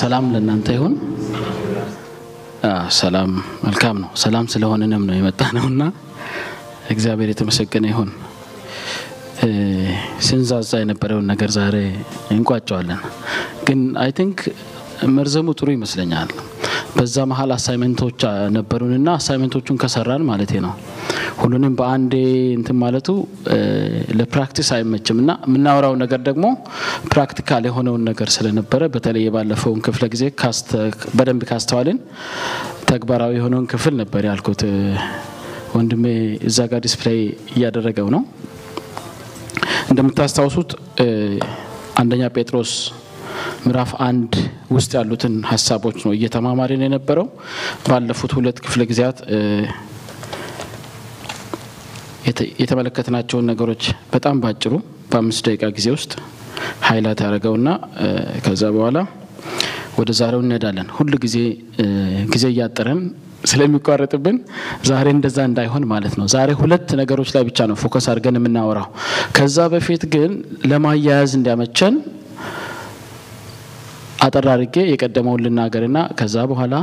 ሰላም ለእናንተ ይሁን። ሰላም መልካም ነው። ሰላም ስለሆንንም ነው የመጣ ነውና እግዚአብሔር የተመሰገነ ይሁን። ሲንዛዛ የነበረውን ነገር ዛሬ እንቋጨዋለን። ግን I think መርዘሙ ጥሩ ይመስለኛል። በዛ መሀል assignment ኦች ነበሩንና assignment ኦቹን ከሰራን ማለት ነው ሁሉንም በአንዴ እንትን ማለቱ ለ practice አይመችም እና የምናወራው ነገር ደግሞ practical የሆነውን ነገር ስለነበረ በተለይ የባለፈውን ክፍለ ጊዜ በደንብ ካስተዋልን ተግባራዊ የሆነውን ክፍል ነበር ያልኩት። ወንድሜ እዛ ጋር display እያደረገው ነው። እንደምታስታውሱት አንደኛ ጴጥሮስ ምዕራፍ አንድ ውስጥ ያሉትን ሀሳቦች ነው እየተማማርን የነበረው። ባለፉት ሁለት ክፍለ ጊዜያት የተመለከትናቸውን ነገሮች በጣም ባጭሩ በአምስት ደቂቃ ጊዜ ውስጥ highlight አደርገውና ከዛ በኋላ ወደ ዛሬው እንሄዳለን። ሁል ጊዜ ጊዜ እያጠረን ስለሚቋረጥብን ዛሬ እንደዛ እንዳይሆን ማለት ነው። ዛሬ ሁለት ነገሮች ላይ ብቻ ነው focus አድርገን የምናወራው። ከዛ በፊት ግን ለማያያዝ እንዲያመቸን አጠር አድርጌ የቀደመውን ልናገርና ከዛ በኋላ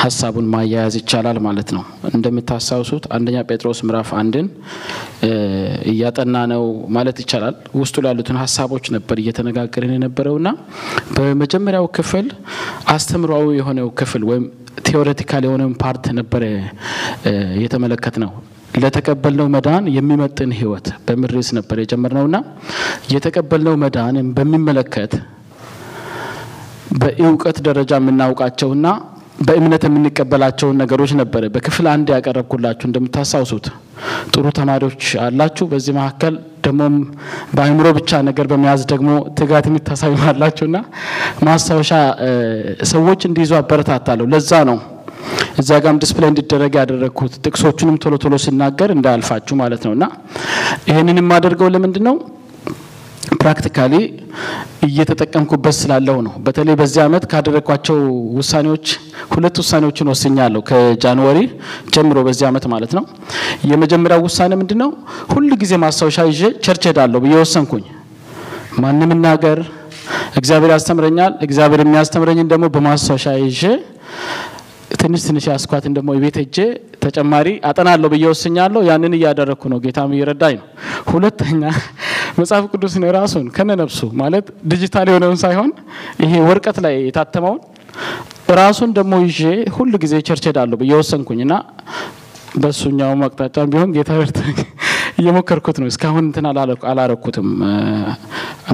ሀሳቡን ማያያዝ ይቻላል ማለት ነው። እንደምታስታውሱት አንደኛ ጴጥሮስ ምዕራፍ አንድን እያጠናን ነው ማለት ይቻላል። ውስጡ ላሉትን ሀሳቦች ነበር እየተነጋገርን የነበረውና በመጀመሪያው ክፍል አስተምሯዊ የሆነው ክፍል ወይም theoretical የሆነውን part ነበረ የተመለከትነው። ለተቀበልነው መዳን የሚመጥን ህይወት በሚል ርዕስ ነበር የጀመርነውና የተቀበልነው መዳንን በሚመለከት በእውቀት ደረጃ የምናውቃቸውና በእምነት የምንቀበላቸውን ነገሮች ነበረ በክፍል አንድ ያቀረብኩላችሁ። እንደምታስታውሱት ጥሩ ተማሪዎች አላችሁ። በዚህ መካከል ደግሞም በአእምሮ ብቻ ነገር በመያዝ ደግሞ ትጋት የምታሳዩ አላችሁና ማስታወሻ ሰዎች እንዲይዙ አበረታታለሁ። ለዛ ነው እዛ ጋም display እንዲደረግ ያደረግኩት ጥቅሶቹንም ቶሎ ቶሎ ስናገር እንዳያልፋችሁ ማለት ነው። እና ይህንን የማደርገው ለምንድን ነው? practically እየተጠቀምኩበት ስላለው ነው። በተለይ በዚህ ዓመት ካደረግኳቸው ውሳኔዎች ሁለት ውሳኔዎችን ወስኛለሁ። ከ January ጀምሮ በዚህ ዓመት ማለት ነው። የመጀመሪያው ውሳኔ ምንድን ነው? ሁል ጊዜ ማስታወሻ ይዤ church ሄዳለሁ ብዬ ወሰንኩኝ። ማንም ይናገር እግዚአብሔር ያስተምረኛል። እግዚአብሔር የሚያስተምረኝን ደግሞ በማስታወሻ ይዤ ትንሽ ትንሽ ያዝኳትን ደግሞ የቤት ሄጄ ተጨማሪ አጠናለሁ ብዬ ወስኛለሁ። ያንን እያደረግኩ ነው። ጌታም እየረዳኝ ነው። ሁለተኛ መጽሐፍ ቅዱስን ራሱን ከነነብሱ ማለት ዲጂታል የሆነውን ሳይሆን ይሄ ወረቀት ላይ የታተመውን ራሱን ደግሞ ይዤ ሁል ጊዜ church ሄዳለሁ ብዬ ወሰንኩኝ እና በእሱኛውም አቅጣጫም ቢሆን ጌታ እየሞከርኩት ነው። እስካሁን እንትን አላረኩትም፣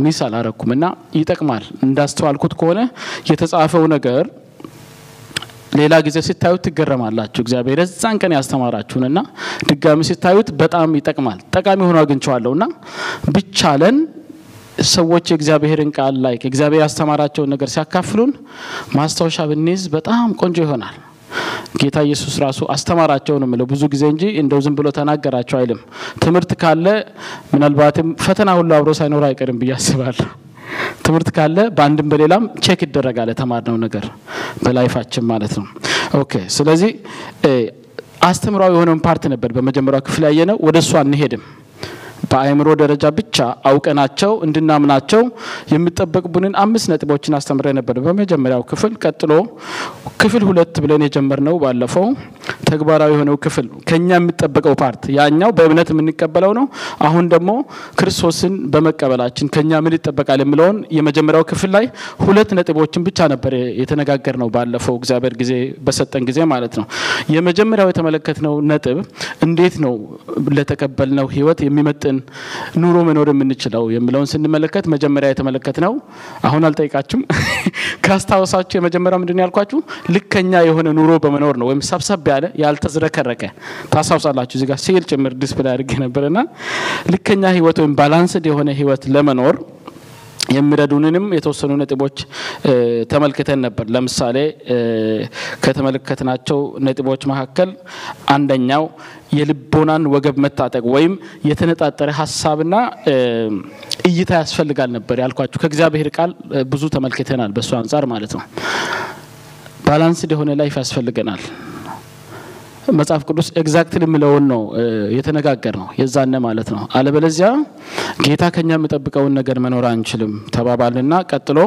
miss አላረኩም እና ይጠቅማል። እንዳስተዋልኩት ከሆነ የተጻፈው ነገር ሌላ ጊዜ ሲታዩት ትገረማላችሁ። እግዚአብሔር የዛን ቀን ያስተማራችሁንና ድጋሚ ሲታዩት በጣም ይጠቅማል። ጠቃሚ ሆኖ አግኝቼዋለሁ እና ቢቻለን ሰዎች የእግዚአብሔርን ቃል ላይ እግዚአብሔር ያስተማራቸውን ነገር ሲያካፍሉን ማስታወሻ ብንይዝ በጣም ቆንጆ ይሆናል። ጌታ ኢየሱስ ራሱ አስተማራቸው ነው የሚለው ብዙ ጊዜ እንጂ እንደው ዝም ብሎ ተናገራቸው አይልም። ትምህርት ካለ ምናልባትም ፈተና ሁሉ አብሮ ሳይኖር አይቀርም ብዬ አስባለሁ። ትምህርት ካለ በአንድም በሌላም check ይደረጋል የተማርነው ነገር በ life ኣችን ማለት ነው። OK ስለዚህ አስተምሯዊ የሆነውን part ነበር በመጀመሪያው ክፍል ያየነው። ወደ እሱ አንሄድም። በአእምሮ ደረጃ ብቻ አውቀናቸው እንድናምናቸው የሚጠበቅቡንን አምስት ነጥቦችን አስተምሬ ነበር በመጀመሪያው ክፍል። ቀጥሎ ክፍል ሁለት ብለን የጀመርነው ባለፈው ተግባራዊ የሆነው ክፍል ከኛ የሚጠበቀው part ያኛው በእምነት የምንቀበለው ነው። አሁን ደግሞ ክርስቶስን በመቀበላችን ከኛ ምን ይጠበቃል የሚለውን የመጀመሪያው ክፍል ላይ ሁለት ነጥቦችን ብቻ ነበር የተነጋገርነው ባለፈው እግዚአብሔር ጊዜ በሰጠን ጊዜ ማለት ነው። የመጀመሪያው የተመለከትነው ነጥብ እንዴት ነው ለተቀበልነው ህይወት የሚመጥን ኑሮ መኖር የምንችለው የሚለውን ስንመለከት መጀመሪያ የተመለከትነው። አሁን አልጠይቃችሁም። ካስታወሳችሁ የመጀመሪያው ምንድን ያልኳችሁ ልከኛ የሆነ ኑሮ በመኖር ነው፣ ወይም ሰብሰብ ያለ ያልተዝረከረከ። ታስታውሳላችሁ እዚህ ሲል ጭምር display አድርጌ ነበርና ልከኛ ህይወት ወይም balanced የሆነ ህይወት ለመኖር የሚረዱንንም የተወሰኑ ነጥቦች ተመልክተን ነበር። ለምሳሌ ከተመለከትናቸው ነጥቦች መካከል አንደኛው የልቦናን ወገብ መታጠቅ ወይም የተነጣጠረ ሀሳብና እይታ ያስፈልጋል ነበር ያልኳችሁ። ከእግዚአብሔር ቃል ብዙ ተመልክተናል። በእሱ አንጻር ማለት ነው። balanced የሆነ life ያስፈልገናል። መጽሐፍ ቅዱስ exactly የሚለውን ነው የተነጋገርነው የዛን ማለት ነው። አለበለዚያ ጌታ ከኛ የሚጠብቀውን ነገር መኖር አንችልም ተባባልና ቀጥሎ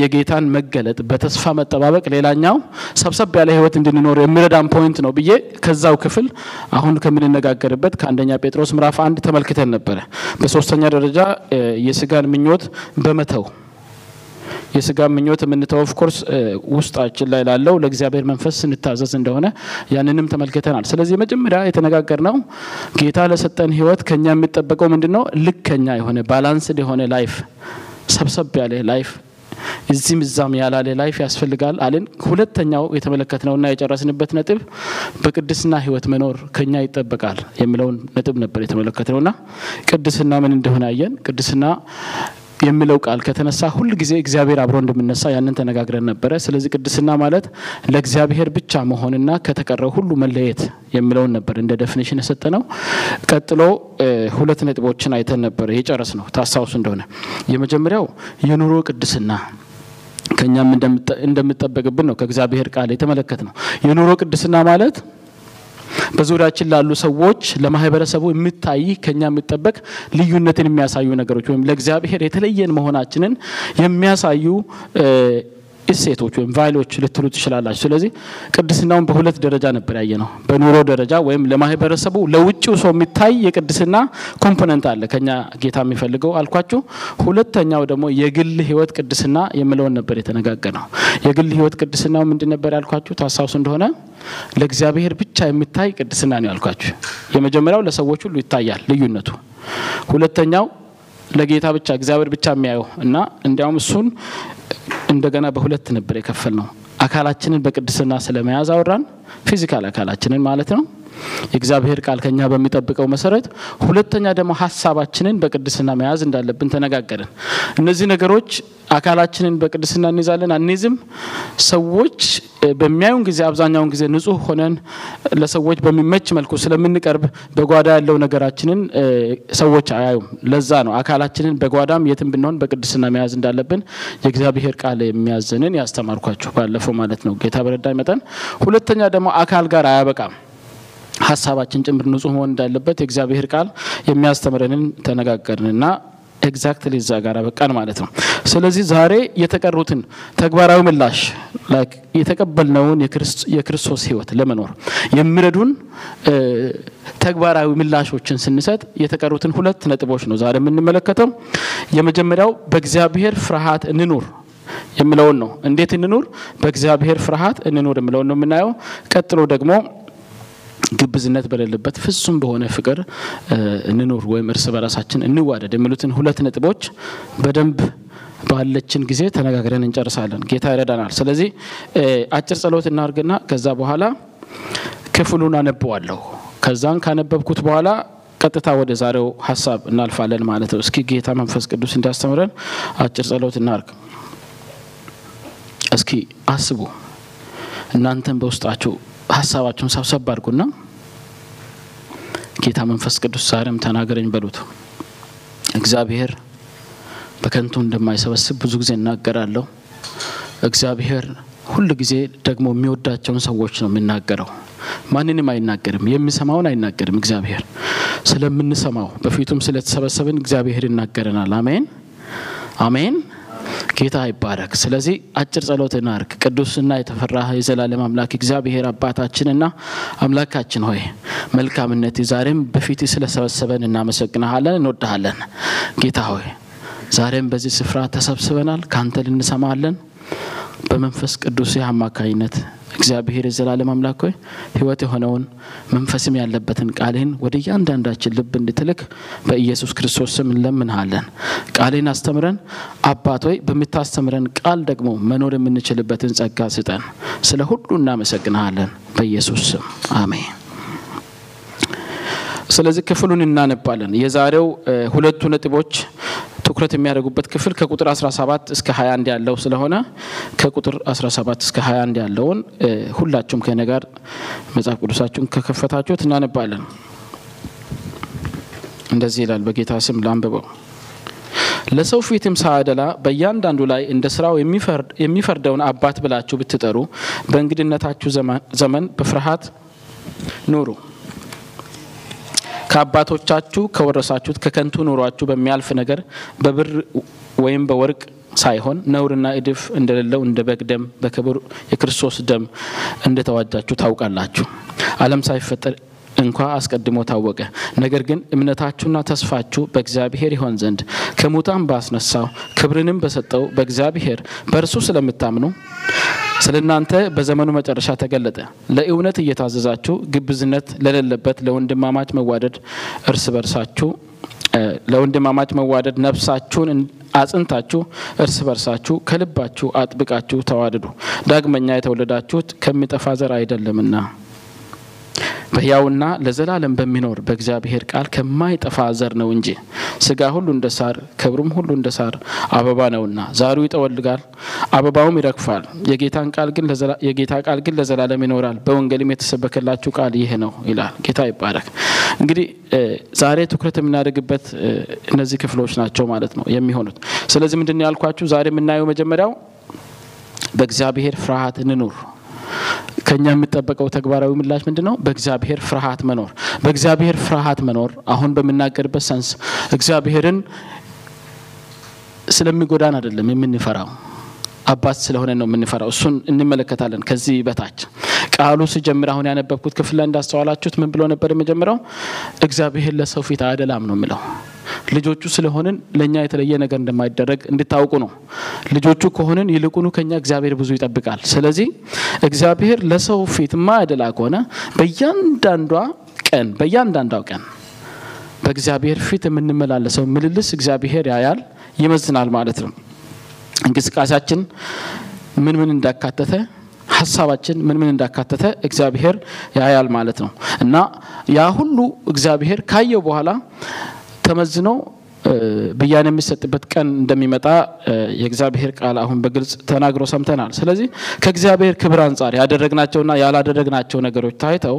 የጌታን መገለጥ በተስፋ መጠባበቅ ሌላኛው ሰብሰብ ያለ ሕይወት እንድንኖር የሚረዳን point ነው ብዬ ከዛው ክፍል አሁን ከምንነጋገርበት ከአንደኛ ጴጥሮስ ምዕራፍ አንድ ተመልክተን ነበረ። በሶስተኛ ደረጃ የስጋን ምኞት በመተው የስጋ ምኞት የምንተው of course ውስጣችን ላይ ላለው ለእግዚአብሔር መንፈስ ስንታዘዝ እንደሆነ ያንንም ተመልክተናል። ስለዚህ መጀመሪያ የተነጋገርነው ጌታ ለሰጠን ህይወት ከኛ የሚጠበቀው ምንድን ነው? ልከኛ የሆነ balanced የሆነ life፣ ሰብሰብ ያለ life እዚህም እዛም ያላለ life ያስፈልጋል አልን። ሁለተኛው የተመለከትነውና የጨረስንበት ነጥብ በቅድስና ህይወት መኖር ከኛ ይጠበቃል የሚለውን ነጥብ ነበር የተመለከትነውና ቅድስና ምን እንደሆነ አየን። ቅድስና የሚለው ቃል ከተነሳ ሁል ጊዜ እግዚአብሔር አብሮ እንደምነሳ ያንን ተነጋግረን ነበረ። ስለዚህ ቅድስና ማለት ለእግዚአብሔር ብቻ መሆንና ከተቀረው ሁሉ መለየት የሚለውን ነበር እንደ definition የሰጠነው። ቀጥሎ ሁለት ነጥቦችን አይተን ነበር የጨረስነው ታስታውሱ እንደሆነ የመጀመሪያው የኑሮ ቅድስና ከኛም እንደምጠበቅብን ነው ከእግዚአብሔር ቃል የተመለከትነው። የኑሮ ቅድስና ማለት በዙሪያችን ላሉ ሰዎች ለማህበረሰቡ የሚታይ ከኛ የሚጠበቅ ልዩነትን የሚያሳዩ ነገሮች ወይም ለእግዚአብሔር የተለየን መሆናችንን የሚያሳዩ እሴቶች ወይም value ኦች ልትሉ ትችላላችሁ። ስለዚህ ቅድስናውን በሁለት ደረጃ ነበር ያየነው። በኑሮ ደረጃ ወይም ለማህበረሰቡ ለውጭው ሰው የሚታይ የቅድስና component አለ ከኛ ጌታ የሚፈልገው አልኳችሁ። ሁለተኛው ደግሞ የግል ህይወት ቅድስና የሚለውን ነበር የተነጋገርነው። የግል ህይወት ቅድስናው ምንድን ነበር ያልኳችሁ ታስታውሱ እንደሆነ ለእግዚአብሔር ብቻ የሚታይ ቅድስና ነው ያልኳችሁ። የመጀመሪያው ለሰዎች ሁሉ ይታያል ልዩነቱ። ሁለተኛው ለጌታ ብቻ እግዚአብሔር ብቻ የሚያየው እና እንዲያውም እሱን እንደገና በሁለት ነበር የከፈልነው። አካላችንን በቅድስና ስለመያዝ አወራን። physical አካላችንን ማለት ነው የእግዚአብሔር ቃል ከኛ በሚጠብቀው መሰረት። ሁለተኛ ደግሞ ሀሳባችንን በቅድስና መያዝ እንዳለብን ተነጋገርን። እነዚህ ነገሮች አካላችንን በቅድስና እንይዛለን አንይዝም፣ ሰዎች በሚያዩን ጊዜ አብዛኛውን ጊዜ ንጹሕ ሆነን ለሰዎች በሚመች መልኩ ስለምንቀርብ በጓዳ ያለው ነገራችንን ሰዎች አያዩም። ለዛ ነው አካላችንን በጓዳም የትም ብንሆን በቅድስና መያዝ እንዳለብን የእግዚአብሔር ቃል የሚያዘንን ያስተማርኳችሁ ባለፈው ማለት ነው ጌታ በረዳኝ መጠን። ሁለተኛ ደግሞ አካል ጋር አያበቃም ሀሳባችን ጭምር ንጹህ መሆን እንዳለበት የእግዚአብሔር ቃል የሚያስተምረንን ተነጋገርንና exactly እዛ ጋር በቃን ማለት ነው። ስለዚህ ዛሬ የተቀሩትን ተግባራዊ ምላሽ የተቀበልነውን የክርስቶስ ሕይወት ለመኖር የሚረዱን ተግባራዊ ምላሾችን ስንሰጥ የተቀሩትን ሁለት ነጥቦች ነው ዛሬ የምንመለከተው። የመጀመሪያው በእግዚአብሔር ፍርሃት እንኑር የሚለውን ነው። እንዴት እንኑር? በእግዚአብሔር ፍርሃት እንኑር የሚለውን ነው የምናየው። ቀጥሎ ደግሞ ግብዝነት በሌለበት ፍጹም በሆነ ፍቅር እንኑር ወይም እርስ በራሳችን እንዋደድ የሚሉትን ሁለት ነጥቦች በደንብ ባለችን ጊዜ ተነጋግረን እንጨርሳለን። ጌታ ይረዳናል። ስለዚህ አጭር ጸሎት እናርግና ከዛ በኋላ ክፍሉን አነበዋለሁ። ከዛን ካነበብኩት በኋላ ቀጥታ ወደ ዛሬው ሀሳብ እናልፋለን ማለት ነው። እስኪ ጌታ መንፈስ ቅዱስ እንዲያስተምረን አጭር ጸሎት እናርግ። እስኪ አስቡ እናንተን በውስጣችሁ ሀሳባችሁን ሰብሰብ አድርጉና ጌታ መንፈስ ቅዱስ ዛሬም ተናገረኝ በሉት። እግዚአብሔር በከንቱ እንደማይሰበስብ ብዙ ጊዜ እናገራለሁ። እግዚአብሔር ሁል ጊዜ ደግሞ የሚወዳቸውን ሰዎች ነው የሚናገረው። ማንንም አይናገርም። የሚሰማውን አይናገርም። እግዚአብሔር ስለምንሰማው በፊቱም ስለተሰበሰብን እግዚአብሔር ይናገረናል። አሜን አሜን። ጌታ ይባረክ። ስለዚህ አጭር ጸሎት እናርግ። ቅዱስና የተፈራህ የዘላለም አምላክ እግዚአብሔር አባታችንና አምላካችን ሆይ መልካምነት ዛሬም በፊት ስለሰበሰበን እናመሰግናሃለን፣ እንወድሃለን። ጌታ ሆይ ዛሬም በዚህ ስፍራ ተሰብስበናል፣ ካንተ ልንሰማለን በመንፈስ ቅዱስ አማካኝነት እግዚአብሔር የዘላለም አምላክ ሆይ ሕይወት የሆነውን መንፈስም ያለበትን ቃልህን ወደ እያንዳንዳችን ልብ እንድትልክ በኢየሱስ ክርስቶስ ስም እንለምንሃለን። ቃልህን አስተምረን አባት ሆይ በምታስተምረን ቃል ደግሞ መኖር የምንችልበትን ጸጋ ስጠን። ስለ ሁሉ እናመሰግንሃለን በኢየሱስ ስም አሜን። ስለዚህ ክፍሉን እናነባለን። የዛሬው ሁለቱ ነጥቦች ትኩረት የሚያደርጉበት ክፍል ከቁጥር 17 እስከ 21 ያለው ስለሆነ ከቁጥር 17 እስከ 21 ያለውን ሁላችሁም ከኔ ጋር መጽሐፍ ቅዱሳችሁን ከከፈታችሁት እናነባለን። እንደዚህ ይላል። በጌታ ስም ላንብበው። ለሰው ፊትም ሳያደላ በእያንዳንዱ ላይ እንደ ስራው የሚፈርደውን አባት ብላችሁ ብትጠሩ በእንግድነታችሁ ዘመን በፍርሃት ኑሩ። ከአባቶቻችሁ ከወረሳችሁት ከከንቱ ኑሯችሁ በሚያልፍ ነገር በብር ወይም በወርቅ ሳይሆን ነውርና እድፍ እንደሌለው እንደ በግ ደም በክቡር የክርስቶስ ደም እንደተዋጃችሁ ታውቃላችሁ። ዓለም ሳይፈጠር እንኳ አስቀድሞ ታወቀ። ነገር ግን እምነታችሁና ተስፋችሁ በእግዚአብሔር ይሆን ዘንድ ከሙታን ባስነሳው ክብርንም በሰጠው በእግዚአብሔር በእርሱ ስለምታምኑ ስለ እናንተ በዘመኑ መጨረሻ ተገለጠ። ለእውነት እየታዘዛችሁ ግብዝነት ለሌለበት ለወንድማማች መዋደድ እርስ በርሳችሁ ለወንድማማች መዋደድ ነፍሳችሁን አጽንታችሁ እርስ በርሳችሁ ከልባችሁ አጥብቃችሁ ተዋደዱ። ዳግመኛ የተወለዳችሁት ከሚጠፋ ዘር አይደለምና በሕያውና ለዘላለም በሚኖር በእግዚአብሔር ቃል ከማይጠፋ ዘር ነው እንጂ። ስጋ ሁሉ እንደ ሳር ክብሩም ሁሉ እንደ ሳር አበባ ነውና ዛሩ ይጠወልጋል፣ አበባውም ይረግፋል። የጌታ ቃል ግን ለዘላለም ይኖራል። በወንጌልም የተሰበከላችሁ ቃል ይህ ነው ይላል። ጌታ ይባረክ። እንግዲህ ዛሬ ትኩረት የምናደርግበት እነዚህ ክፍሎች ናቸው ማለት ነው የሚሆኑት። ስለዚህ ምንድን ያልኳችሁ? ዛሬ የምናየው መጀመሪያው በእግዚአብሔር ፍርሃት እንኑር። ከኛ የሚጠበቀው ተግባራዊ ምላሽ ምንድን ነው? በእግዚአብሔር ፍርሃት መኖር። በእግዚአብሔር ፍርሃት መኖር አሁን በምናገርበት ሰንስ እግዚአብሔርን ስለሚጎዳን አይደለም የምንፈራው አባት ስለሆነ ነው የምንፈራው። እሱን እንመለከታለን ከዚህ በታች ቃሉ ሲጀምር አሁን ያነበብኩት ክፍል ላይ እንዳስተዋላችሁት ምን ብሎ ነበር የመጀመሪያው? እግዚአብሔር ለሰው ፊት አያደላም ነው የሚለው። ልጆቹ ስለሆንን ለእኛ የተለየ ነገር እንደማይደረግ እንድታውቁ ነው። ልጆቹ ከሆንን ይልቁኑ ከኛ እግዚአብሔር ብዙ ይጠብቃል። ስለዚህ እግዚአብሔር ለሰው ፊት ማያደላ ከሆነ በእያንዳንዷ ቀን በእያንዳንዷ ቀን በእግዚአብሔር ፊት የምንመላለሰው ምልልስ እግዚአብሔር ያያል፣ ይመዝናል ማለት ነው። እንቅስቃሴያችን ምን ምን እንዳካተተ ሀሳባችን ምን ምን እንዳካተተ እግዚአብሔር ያያል ማለት ነው እና ያ ሁሉ እግዚአብሔር ካየው በኋላ ተመዝኖ ብያኔ የሚሰጥበት ቀን እንደሚመጣ የእግዚአብሔር ቃል አሁን በግልጽ ተናግሮ ሰምተናል። ስለዚህ ከእግዚአብሔር ክብር አንጻር ያደረግናቸውና ያላደረግናቸው ነገሮች ታይተው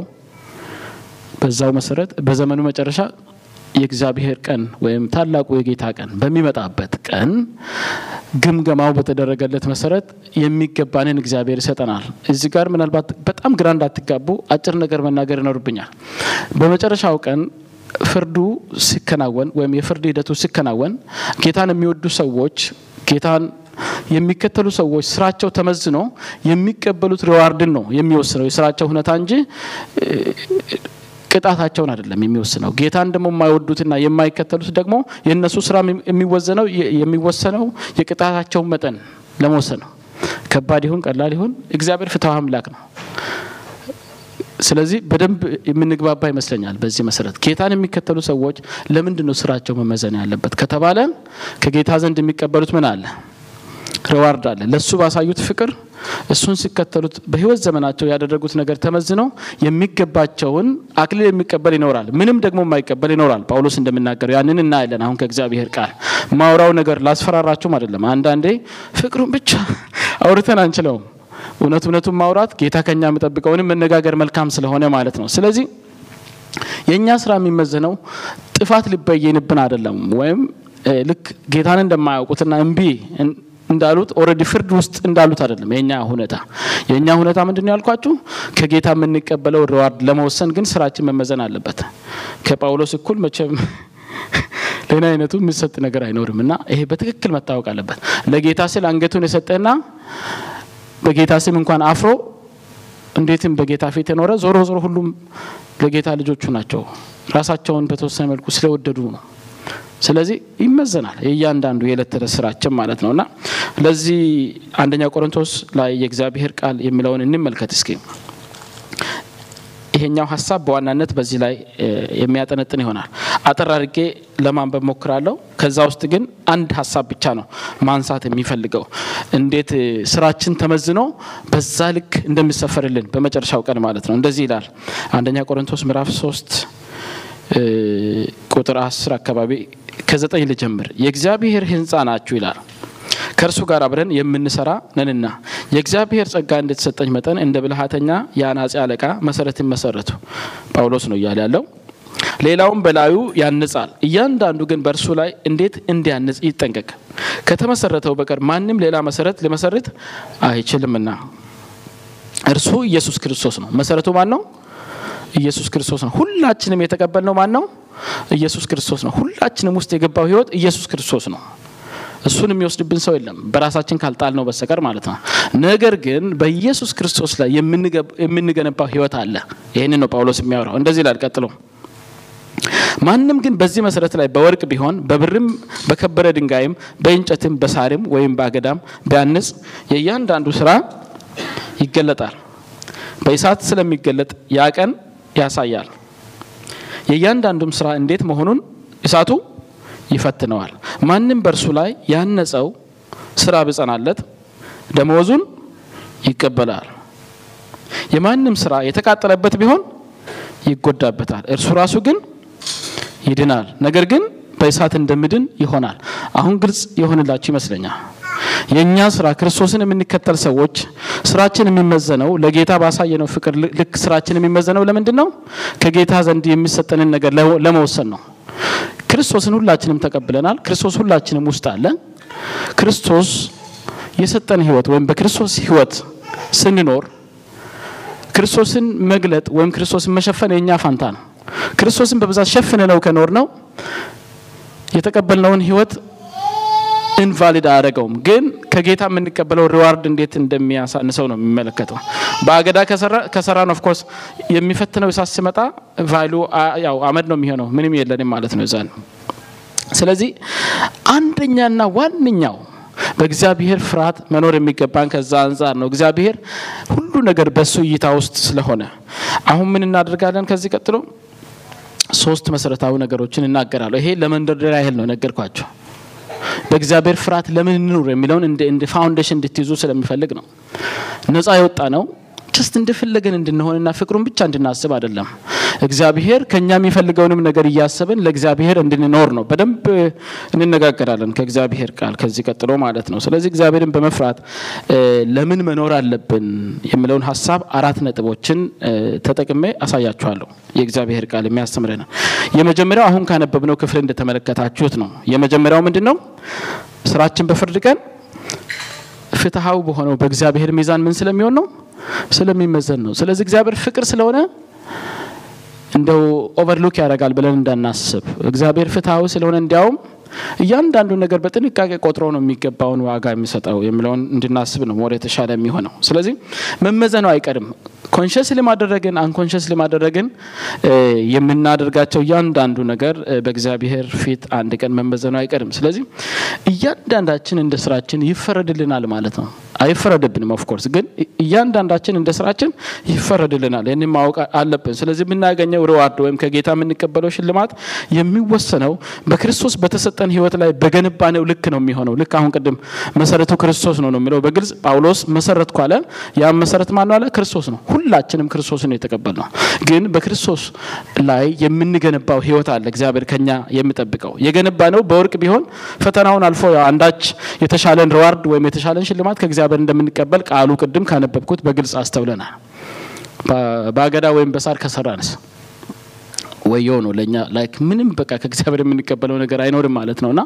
በዛው መሰረት በዘመኑ መጨረሻ የእግዚአብሔር ቀን ወይም ታላቁ የጌታ ቀን በሚመጣበት ቀን ግምገማው በተደረገለት መሰረት የሚገባንን እግዚአብሔር ይሰጠናል። እዚህ ጋር ምናልባት በጣም ግራ እንዳትጋቡ አጭር ነገር መናገር ይኖርብኛል። በመጨረሻው ቀን ፍርዱ ሲከናወን ወይም የፍርድ ሂደቱ ሲከናወን ጌታን የሚወዱ ሰዎች ጌታን የሚከተሉ ሰዎች ስራቸው ተመዝኖ የሚቀበሉት ሪዋርድን ነው የሚወስነው የስራቸው ሁኔታ እንጂ ቅጣታቸውን አይደለም የሚወስነው። ጌታን ደግሞ የማይወዱትና የማይከተሉት ደግሞ የእነሱ ስራ የሚወዘነው የሚወሰነው የቅጣታቸውን መጠን ለመወሰን ነው። ከባድ ይሁን ቀላል ይሁን እግዚአብሔር ፍትሐ አምላክ ነው። ስለዚህ በደንብ የምንግባባ ይመስለኛል። በዚህ መሰረት ጌታን የሚከተሉ ሰዎች ለምንድን ነው ስራቸው መመዘን ያለበት ከተባለ ከጌታ ዘንድ የሚቀበሉት ምን አለ? reward አለ። ለእሱ ባሳዩት ፍቅር እሱን ሲከተሉት በህይወት ዘመናቸው ያደረጉት ነገር ተመዝነው የሚገባቸውን አክሊል የሚቀበል ይኖራል፣ ምንም ደግሞ የማይቀበል ይኖራል። ጳውሎስ እንደሚናገረው ያንን እናያለን። አሁን ከእግዚአብሔር ቃል የማወራው ነገር ላስፈራራችሁም አይደለም። አንዳንዴ ፍቅሩን ብቻ አውርተን አንችለውም። እውነት እውነቱን ማውራት ጌታ ከኛ የሚጠብቀውንም መነጋገር መልካም ስለሆነ ማለት ነው። ስለዚህ የእኛ ስራ የሚመዘነው ጥፋት ሊበየንብን አይደለም፣ ወይም ልክ ጌታን እንደማያውቁትና እምቢ እንዳሉት already ፍርድ ውስጥ እንዳሉት አይደለም። የኛ ሁኔታ የኛ ሁኔታ ምንድን ያልኳችሁ? ከጌታ የምንቀበለው reward ለመወሰን ግን ስራችን መመዘን አለበት። ከጳውሎስ እኩል መቼም ሌላ አይነቱ የሚሰጥ ነገር አይኖርም እና ይሄ በትክክል መታወቅ አለበት። ለጌታ ስል አንገቱን የሰጠና በጌታ ስም እንኳን አፍሮ እንዴትም በጌታ ፊት የኖረ ዞሮ ዞሮ ሁሉም ለጌታ ልጆቹ ናቸው። ራሳቸውን በተወሰነ መልኩ ስለወደዱ ነው። ስለዚህ ይመዘናል የእያንዳንዱ የዕለት ተዕለት ስራችን ማለት ነው እና ለዚህ አንደኛ ቆሮንቶስ ላይ የእግዚአብሔር ቃል የሚለውን እንመልከት እስኪ። ይሄኛው ሀሳብ በዋናነት በዚህ ላይ የሚያጠነጥን ይሆናል። አጠር አድርጌ ለማንበብ ሞክራለሁ። ከዛ ውስጥ ግን አንድ ሀሳብ ብቻ ነው ማንሳት የሚፈልገው እንዴት ስራችን ተመዝኖ በዛ ልክ እንደሚሰፈርልን በመጨረሻው ቀን ማለት ነው። እንደዚህ ይላል አንደኛ ቆሮንቶስ ምዕራፍ ሶስት ቁጥር አስር አካባቢ ከዘጠኝ ልጀምር። የእግዚአብሔር ሕንፃ ናችሁ ይላል ከእርሱ ጋር አብረን የምንሰራ ነንና የእግዚአብሔር ጸጋ እንደተሰጠኝ መጠን እንደ ብልሃተኛ የአናጺ አለቃ መሰረትን መሰረቱ። ጳውሎስ ነው እያለ ያለው። ሌላውም በላዩ ያንጻል። እያንዳንዱ ግን በእርሱ ላይ እንዴት እንዲያንጽ ይጠንቀቅ። ከተመሰረተው በቀር ማንም ሌላ መሰረት ሊመሰርት አይችልምና እርሱ ኢየሱስ ክርስቶስ ነው። መሰረቱ ማን ነው? ኢየሱስ ክርስቶስ ነው። ሁላችንም የተቀበልነው ማን ነው? ኢየሱስ ክርስቶስ ነው። ሁላችንም ውስጥ የገባው ህይወት ኢየሱስ ክርስቶስ ነው። እሱን የሚወስድብን ሰው የለም በራሳችን ካልጣል ነው በስተቀር ማለት ነው። ነገር ግን በኢየሱስ ክርስቶስ ላይ የምንገነባው ህይወት አለ። ይህንን ነው ጳውሎስ የሚያወራው። እንደዚህ ይላል ቀጥሎ ማንም ግን በዚህ መሰረት ላይ በወርቅ ቢሆን በብርም በከበረ ድንጋይም በእንጨትም በሳርም ወይም በአገዳም ቢያንጽ የእያንዳንዱ ስራ ይገለጣል። በእሳት ስለሚገለጥ ያ ቀን ያሳያል። የእያንዳንዱም ስራ እንዴት መሆኑን እሳቱ ይፈትነዋል። ማንም በእርሱ ላይ ያነጸው ስራ ብጸናለት ደመወዙን ይቀበላል። የማንም ስራ የተቃጠለበት ቢሆን ይጎዳበታል፣ እርሱ ራሱ ግን ይድናል። ነገር ግን በእሳት እንደምድን ይሆናል። አሁን ግልጽ የሆንላችሁ ይመስለኛል። የእኛ ስራ ክርስቶስን የምንከተል ሰዎች ስራችን የሚመዘነው ለጌታ ባሳየነው ፍቅር ልክ ስራችን የሚመዘነው ለምንድን ነው? ከጌታ ዘንድ የሚሰጠንን ነገር ለመወሰን ነው። ክርስቶስን ሁላችንም ተቀብለናል። ክርስቶስ ሁላችንም ውስጥ አለ። ክርስቶስ የሰጠን ህይወት ወይም በክርስቶስ ህይወት ስንኖር ክርስቶስን መግለጥ ወይም ክርስቶስን መሸፈን የእኛ ፋንታ ነው። ክርስቶስን በብዛት ሸፍነነው ከኖርነው የተቀበልነውን ህይወት invalid አያደረገውም። ግን ከጌታ የምንቀበለው reward እንዴት እንደሚያሳንሰው ነው የሚመለከተው። በአገዳ ከሰራን of course የሚፈትነው እሳት ሲመጣ ቫሉ ያው አመድ ነው የሚሆነው፣ ምንም የለንም ማለት ነው እዛን። ስለዚህ አንደኛና ዋነኛው በእግዚአብሔር ፍርሃት መኖር የሚገባን ከዛ አንጻር ነው። እግዚአብሔር ሁሉ ነገር በሱ እይታ ውስጥ ስለሆነ አሁን ምን እናደርጋለን? ከዚህ ቀጥሎ ሶስት መሰረታዊ ነገሮችን እናገራለሁ። ይሄ ለመንደርደሪያ ያህል ነው ነገርኳቸው። በእግዚአብሔር ፍርሃት ለምን እንኑር የሚለውን እንደ ፋውንዴሽን እንድትይዙ ስለሚፈልግ ነው። ነፃ የወጣ ነው ጀስት እንደፈለገን እንድንሆንና ፍቅሩን ብቻ እንድናስብ አይደለም። እግዚአብሔር ከኛ የሚፈልገውንም ነገር እያሰብን ለእግዚአብሔር እንድንኖር ነው። በደንብ እንነጋገራለን ከእግዚአብሔር ቃል ከዚህ ቀጥሎ ማለት ነው። ስለዚህ እግዚአብሔርን በመፍራት ለምን መኖር አለብን የሚለውን ሀሳብ አራት ነጥቦችን ተጠቅሜ አሳያችኋለሁ። የእግዚአብሔር ቃል የሚያስተምረን የመጀመሪያው አሁን ካነበብነው ክፍል እንደተመለከታችሁት ነው። የመጀመሪያው ምንድን ነው? ስራችን በፍርድ ቀን ፍትሐዊ በሆነው በእግዚአብሔር ሚዛን ምን ስለሚሆን ነው ስለሚመዘን ነው። ስለዚህ እግዚአብሔር ፍቅር ስለሆነ እንደው overlook ያደርጋል ብለን እንዳናስብ፣ እግዚአብሔር ፍትሐዊ ስለሆነ እንዲያውም እያንዳንዱ ነገር በጥንቃቄ ቆጥሮ ነው የሚገባውን ዋጋ የሚሰጠው የሚለውን እንድናስብ ነው ወደ የተሻለ የሚሆነው። ስለዚህ መመዘኑ አይቀርም። conscious ሆነን አደረግን unconscious ሆነን አደረግን የምናደርጋቸው እያንዳንዱ ነገር በእግዚአብሔር ፊት አንድ ቀን መመዘኑ አይቀርም። ስለዚህ እያንዳንዳችን እንደ ስራችን ይፈረድልናል ማለት ነው። አይፈረድብንም of course፣ ግን እያንዳንዳችን እንደ ስራችን ይፈረድልናል። ይህን ማወቅ አለብን። ስለዚህ የምናገኘው reward ወይም ከጌታ የምንቀበለው ሽልማት የሚወሰነው በክርስቶስ በተሰጠን ህይወት ላይ በገነባነው ልክ ነው የሚሆነው። ልክ አሁን ቅድም መሰረቱ ክርስቶስ ነው ነው የሚለው በግልጽ ጳውሎስ መሰረትኩ አለ። ያም መሰረት ማን አለ? ክርስቶስ ነው። ሁላችንም ክርስቶስን ነው የተቀበልነው። ግን በክርስቶስ ላይ የምንገነባው ህይወት አለ እግዚአብሔር ከኛ የሚጠብቀው የገነባነው። በወርቅ ቢሆን ፈተናውን አልፎ አንዳች የተሻለን reward ወይም የተሻለን ሽልማት ከእግዚአብሔር እንደምንቀበል ቃሉ ቅድም ካነበብኩት በግልጽ አስተውለናል። በአገዳ ወይም በሳር ከሰራንስ ወዮ ነው ለእኛ like ምንም በቃ ከእግዚአብሔር የምንቀበለው ነገር አይኖርም ማለት ነው። እና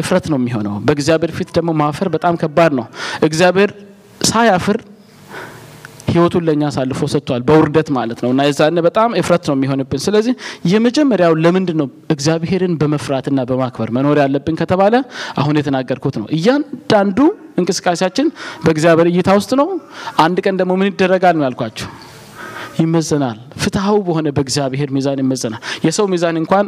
እፍረት ነው የሚሆነው። በእግዚአብሔር ፊት ደግሞ ማፈር በጣም ከባድ ነው። እግዚአብሔር ሳያፍር ህይወቱን ለእኛ አሳልፎ ሰጥቷል፣ በውርደት ማለት ነው። እና የዛኔ በጣም እፍረት ነው የሚሆንብን። ስለዚህ የመጀመሪያው ለምንድን ነው እግዚአብሔርን በመፍራትና በማክበር መኖር ያለብን ከተባለ አሁን የተናገርኩት ነው። እያንዳንዱ እንቅስቃሴያችን በእግዚአብሔር እይታ ውስጥ ነው። አንድ ቀን ደግሞ ምን ይደረጋል ነው ያልኳቸው ይመዘናል። ፍትሐዊ በሆነ በእግዚአብሔር ሚዛን ይመዘናል። የሰው ሚዛን እንኳን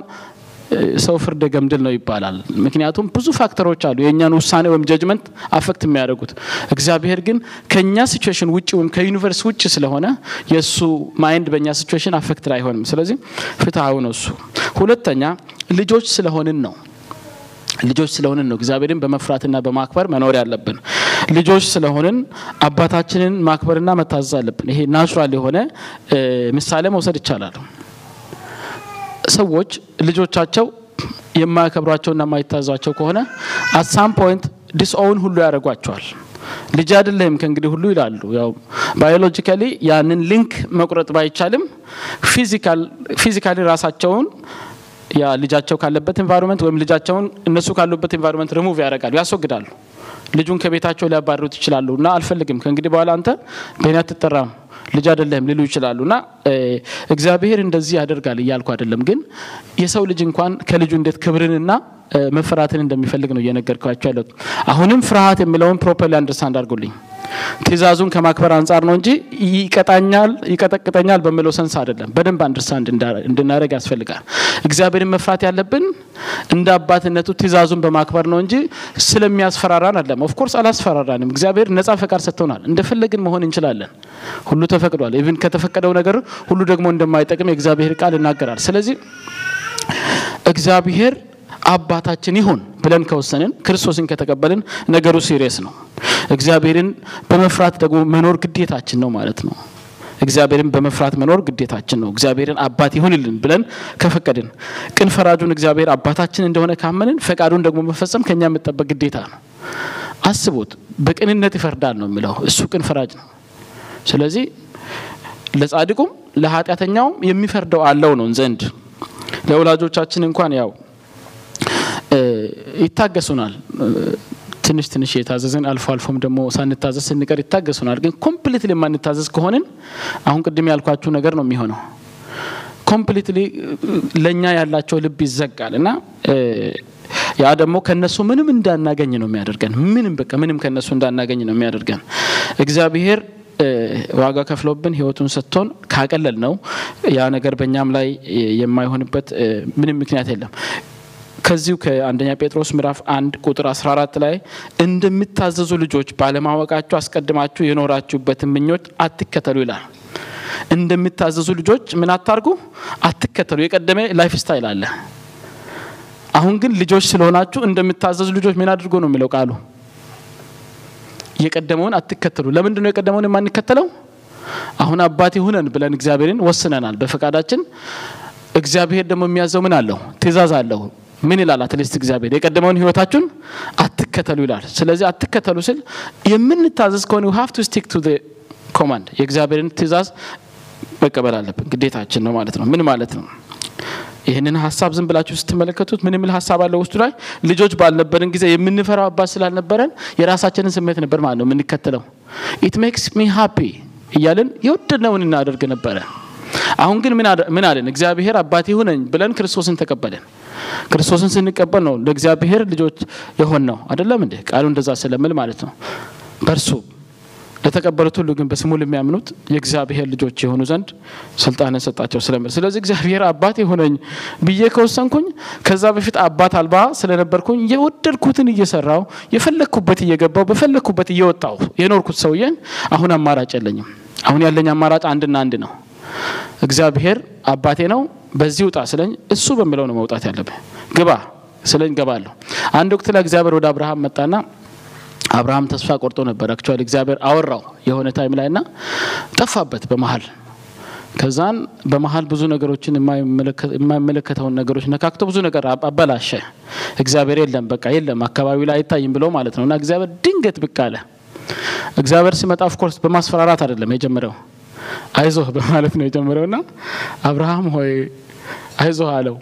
ሰው ፍርደ ገምድል ነው ይባላል። ምክንያቱም ብዙ factor ኦች አሉ የእኛን ውሳኔ ወይም judgment affect የሚያደርጉት። እግዚአብሔር ግን ከእኛ situation ውጭ ወይም ከ universe ውጭ ስለሆነ የእሱ mind በእኛ situation affected አይሆንም። ስለዚህ ፍትሐዊ ነው እሱ። ሁለተኛ ልጆች ስለሆንን ነው ልጆች ስለሆንን ነው እግዚአብሔርን በመፍራትና በማክበር መኖር ያለብን። ልጆች ስለሆንን አባታችንን ማክበርና መታዘዝ አለብን። ይሄ natural የሆነ ምሳሌ መውሰድ ይቻላል። ሰዎች ልጆቻቸው የማያከብሯቸውና የማይታዘዟቸው ከሆነ at some point disown ሁሉ ያደርጓቸዋል። ልጅ አይደለህም ከእንግዲህ ሁሉ ይላሉ። ያው biologically ያንን link መቁረጥ ባይቻልም physically ራሳቸውን ያ ልጃቸው ካለበት environment ወይም ልጃቸውን እነሱ ካሉበት ኤንቫይሮንመንት ሪሙቭ ያደርጋሉ፣ ያስወግዳሉ። ልጁን ከቤታቸው ሊያባርሩት ይችላሉ እና አልፈልግም ከእንግዲህ በኋላ አንተ በእኔ አትጠራም ልጅ አይደለህም ሊሉ ይችላሉ እና እግዚአብሔር እንደዚህ ያደርጋል እያልኩ አይደለም። ግን የሰው ልጅ እንኳን ከልጁ እንዴት ክብርንና መፈራትን እንደሚፈልግ ነው እየነገርኳችሁ ያለሁት። አሁንም ፍርሃት የሚለውን properly understand አድርጉልኝ። ትእዛዙን ከማክበር አንጻር ነው እንጂ ይቀጣኛል፣ ይቀጠቅጠኛል በሚለው sense አይደለም። በደንብ understand እንድናደርግ ያስፈልጋል። እግዚአብሔርን መፍራት ያለብን እንደ አባትነቱ ትእዛዙን በማክበር ነው እንጂ ስለሚያስፈራራን አይደለም። of course አላስፈራራንም። እግዚአብሔር ነጻ ፈቃድ ሰጥቶናል። እንደፈለግን መሆን እንችላለን። ሁሉ ተፈቅዷል። even ከተፈቀደው ነገር ሁሉ ደግሞ እንደማይጠቅም የእግዚአብሔር ቃል ይናገራል። ስለዚህ እግዚአብሔር አባታችን ይሁን ብለን ከወሰንን ክርስቶስን ከተቀበልን ነገሩ serious ነው። እግዚአብሔርን በመፍራት ደግሞ መኖር ግዴታችን ነው ማለት ነው። እግዚአብሔርን በመፍራት መኖር ግዴታችን ነው። እግዚአብሔርን አባት ይሁንልን ብለን ከፈቀድን ቅን ፈራጁን እግዚአብሔር አባታችን እንደሆነ ካመንን ፈቃዱን ደግሞ መፈጸም ከኛ የሚጠበቅ ግዴታ ነው። አስቡት፣ በቅንነት ይፈርዳል ነው የሚለው እሱ ቅን ፈራጅ ነው። ስለዚህ ለጻድቁም ለኃጢአተኛውም የሚፈርደው አለው ነው ዘንድ ለወላጆቻችን እንኳን ያው ይታገሱናል ትንሽ ትንሽ የታዘዝን አልፎ አልፎም ደግሞ ሳንታዘዝ ስንቀር ይታገሱናል። ግን completely የማንታዘዝ ከሆንን አሁን ቅድም ያልኳችሁ ነገር ነው የሚሆነው። completely ለእኛ ያላቸው ልብ ይዘጋል እና ያ ደግሞ ከነሱ ምንም እንዳናገኝ ነው የሚያደርገን። ምንም በቃ ምንም ከነሱ እንዳናገኝ ነው የሚያደርገን። እግዚአብሔር ዋጋ ከፍሎብን ሕይወቱን ሰጥቶን ካቀለል ነው ያ ነገር በእኛም ላይ የማይሆንበት ምንም ምክንያት የለም። ከዚሁ ከአንደኛ ጴጥሮስ ምዕራፍ አንድ ቁጥር 14 ላይ እንደምታዘዙ ልጆች ባለማወቃችሁ አስቀድማችሁ የኖራችሁበትን ምኞት አትከተሉ ይላል። እንደምታዘዙ ልጆች ምን አታርጉ? አትከተሉ። የቀደመ lifestyle አለ። አሁን ግን ልጆች ስለሆናችሁ እንደምታዘዙ ልጆች ምን አድርጎ ነው የሚለው ቃሉ? የቀደመውን አትከተሉ። ለምንድን ነው የቀደመውን የማንከተለው? አሁን አባት ይሁነን ብለን እግዚአብሔርን ወስነናል በፈቃዳችን። እግዚአብሔር ደግሞ የሚያዘው ምን አለው? ትእዛዝ አለው። ምን ይላል? at least እግዚአብሔር የቀደመውን ህይወታችሁን አትከተሉ ይላል። ስለዚህ አትከተሉ ስል የምንታዘዝ ከሆነ have to stick to command የእግዚአብሔርን ትእዛዝ መቀበል አለብን፣ ግዴታችን ነው ማለት ነው። ምን ማለት ነው? ይህንን ሀሳብ ዝም ብላችሁ ስትመለከቱት ምን የሚል ሀሳብ አለው ውስጡ ላይ? ልጆች ባልነበረን ጊዜ የምንፈራው አባት ስላልነበረን የራሳችንን ስሜት ነበር ማለት ነው የምንከተለው። it makes me happy እያልን የወደድነውን እናደርግ ነበረ። አሁን ግን ምን አለን? እግዚአብሔር አባቴ ሁነኝ ብለን ክርስቶስን ተቀበልን። ክርስቶስን ስንቀበል ነው ለእግዚአብሔር ልጆች የሆንነው አይደለም እንዴ? ቃሉ እንደዛ ስለሚል ማለት ነው። በእርሱ ለተቀበሉት ሁሉ ግን በስሙ ለሚያምኑት የእግዚአብሔር ልጆች የሆኑ ዘንድ ስልጣንን ሰጣቸው ስለምል። ስለዚህ እግዚአብሔር አባት የሆነኝ ብዬ ከወሰንኩኝ ከዛ በፊት አባት አልባ ስለነበርኩኝ የወደድኩትን እየሰራው የፈለግኩበት እየገባው በፈለግኩበት እየወጣው የኖርኩት ሰውዬን አሁን አማራጭ የለኝም። አሁን ያለኝ አማራጭ አንድና አንድ ነው። እግዚአብሔር አባቴ ነው፣ በዚህ ውጣ ስለኝ እሱ በሚለው ነው መውጣት ያለብኝ። ግባ ስለኝ ገባለሁ። አንድ ወቅት ላይ እግዚአብሔር ወደ አብርሃም መጣና አብርሃም ተስፋ ቆርጦ ነበር። actually እግዚአብሔር አወራው የሆነ time ላይ ና ጠፋበት በመሀል ከዛን በመሀል ብዙ ነገሮችን የማይመለከተውን ነገሮች ነካክቶ ብዙ ነገር አበላሸ። እግዚአብሔር የለም በቃ የለም አካባቢው ላይ አይታይም ብሎ ማለት ነው። እና እግዚአብሔር ድንገት ብቅ አለ። እግዚአብሔር ሲመጣ of course በማስፈራራት አይደለም የጀመረው አይዞህ በማለት ነው የጀመረው። ና አብርሃም ሆይ አይዞህ አለው፣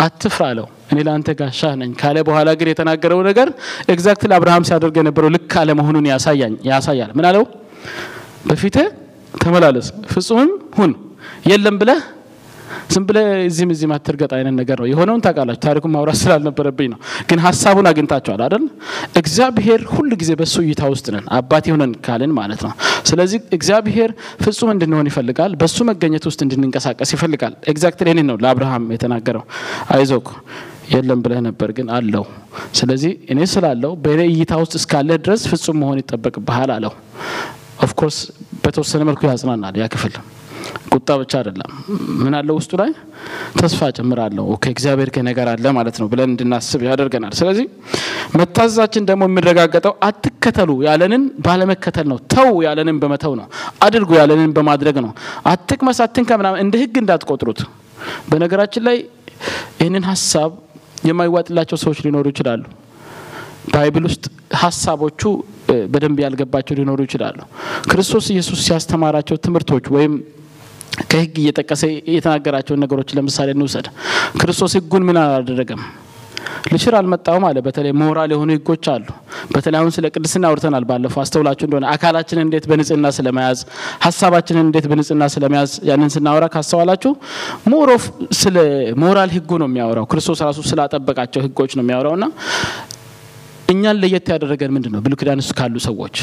አትፍራ አለው። እኔ ለአንተ ጋሻ ነኝ ካለ በኋላ ግን የተናገረው ነገር exactly አብርሃም ሲያደርግ የነበረው ልክ አለመሆኑን ያሳያል። ምን አለው? በፊትህ ተመላለስ ፍጹምም ሁን፣ የለም ብለህ ዝም ብለህ እዚህም እዚህም አትርገጥ አይነት ነገር ነው የሆነውን ታውቃላችሁ። ታሪኩን ማውራት ስላልነበረብኝ ነው። ግን ሀሳቡን አግኝታችኋል አይደል? እግዚአብሔር ሁል ጊዜ በእሱ እይታ ውስጥ ነን አባት የሆነን ካልን ማለት ነው። ስለዚህ እግዚአብሔር ፍጹም እንድንሆን ይፈልጋል። በእሱ መገኘት ውስጥ እንድንንቀሳቀስ ይፈልጋል። exactly እኔን ነው ለአብርሃም የተናገረው። አይዞህ የለም ብለህ ነበር ግን አለው። ስለዚህ እኔ ስላለው በእኔ እይታ ውስጥ እስካለህ ድረስ ፍጹም መሆን ይጠበቅብሃል አለው። of course በተወሰነ መልኩ ያጽናናል ያ ክፍል ቁጣ ብቻ አይደለም። ምን አለው ውስጡ ላይ ተስፋ okay እግዚአብሔር ከኔ ጋር አለ ማለት ነው ብለን እንድናስብ ያደርገናል። ስለዚህ መታዘዛችን ደግሞ የሚረጋገጠው አትከተሉ ያለንን ባለመከተል ነው። ተው ያለንን በመተው ነው። አድርጉ ያለንን በማድረግ ነው። አትቅመስ፣ አትንካ ምናምን እንደ ሕግ እንዳትቆጥሩት። በነገራችን ላይ ይህንን ሀሳብ የማይዋጥላቸው ሰዎች ሊኖሩ ይችላሉ። Bible ውስጥ ሀሳቦቹ በደንብ ያልገባቸው ሊኖሩ ይችላሉ። ክርስቶስ ኢየሱስ ሲያስተማራቸው ትምህርቶች ወይም ከህግ እየጠቀሰ የተናገራቸውን ነገሮች ለምሳሌ እንውሰድ። ክርስቶስ ህጉን ምን አላደረገም? ልሽር አልመጣሁም አለ። በተለይ ሞራል የሆኑ ህጎች አሉ። በተለይ አሁን ስለ ቅድስና አውርተናል ባለፈው አስተውላችሁ እንደሆነ አካላችንን እንዴት በንጽህና ስለመያዝ፣ ሀሳባችንን እንዴት በንጽህና ስለመያዝ ያንን ስናወራ ካስተዋላችሁ more of ስለ ሞራል ህጉ ነው የሚያወራው። ክርስቶስ ራሱ ስላጠበቃቸው ህጎች ነው የሚያወራው እና እኛን ለየት ያደረገን ምንድን ነው? ብሉይ ካሉ ሰዎች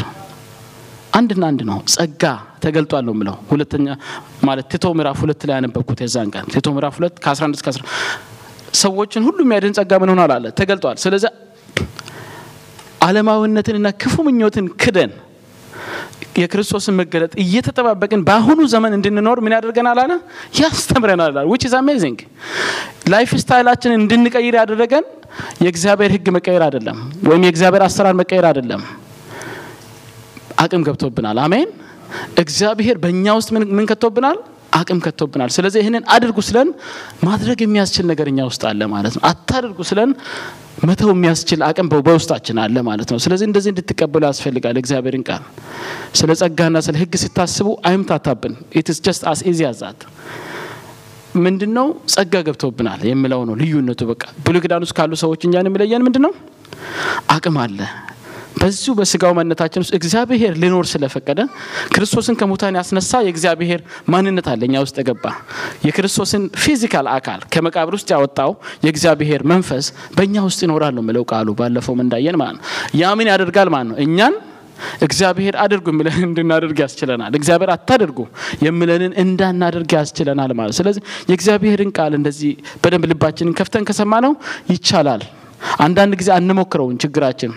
አንድና አንድ ነው። ጸጋ ተገልጧል ነው የሚለው። ሁለተኛ ማለት ቲቶ ምዕራፍ ሁለት ላይ ያነበብኩት የዛን ቀን ቲቶ ምዕራፍ ሁለት ከ11 እስከ 10 ሰዎችን ሁሉ የሚያድን ጸጋ ምን ሆኗል አለ ተገልጧል። ስለዚህ ዓለማዊነትንና ክፉ ምኞትን ክደን የክርስቶስን መገለጥ እየተጠባበቅን በአሁኑ ዘመን እንድንኖር ምን ያደርገናል አለ ያስተምረናል which is amazing life style ኣችንን እንድንቀይር ያደረገን የእግዚአብሔር ህግ መቀየር አይደለም ወይም የእግዚአብሔር አሰራር መቀየር አይደለም አቅም ገብቶብናል። አሜን? እግዚአብሔር በእኛ ውስጥ ምን ከቶብናል? አቅም ከቶብናል። ስለዚህ ይህንን አድርጉ ስለን ማድረግ የሚያስችል ነገር እኛ ውስጥ አለ ማለት ነው። አታድርጉ ስለን መተው የሚያስችል አቅም በውስጣችን አለ ማለት ነው። ስለዚህ እንደዚህ እንድትቀበሉ ያስፈልጋል እግዚአብሔርን ቃል። ስለ ጸጋና ስለ ህግ ስታስቡ አይምታታብን። it's just as easy as that ምንድን ነው ጸጋ ገብቶብናል የምለው ነው ልዩነቱ በቃ። ብሉይ ኪዳን ውስጥ ካሉ ሰዎች እኛን የሚለየን ምንድን ነው አቅም አለ በዚሁ በስጋው ማንነታችን ውስጥ እግዚአብሔር ሊኖር ስለፈቀደ ክርስቶስን ከሙታን ያስነሳ የእግዚአብሔር ማንነት አለ እኛ ውስጥ የገባ የክርስቶስን physical አካል ከመቃብር ውስጥ ያወጣው የእግዚአብሔር መንፈስ በእኛ ውስጥ ይኖራል ነው ምለው ቃሉ ባለፈውም እንዳየን ማለት ነው። ያ ምን ያደርጋል ማለት ነው? እኛን እግዚአብሔር አድርጉ የሚለንን እንድናደርግ ያስችለናል። እግዚአብሔር አታደርጉ የሚለንን እንዳናደርግ ያስችለናል ማለት ስለዚህ የእግዚአብሔርን ቃል እንደዚህ በደንብ ልባችንን ከፍተን ከሰማ ነው ይቻላል። አንዳንድ ጊዜ አንሞክረውን ችግራችን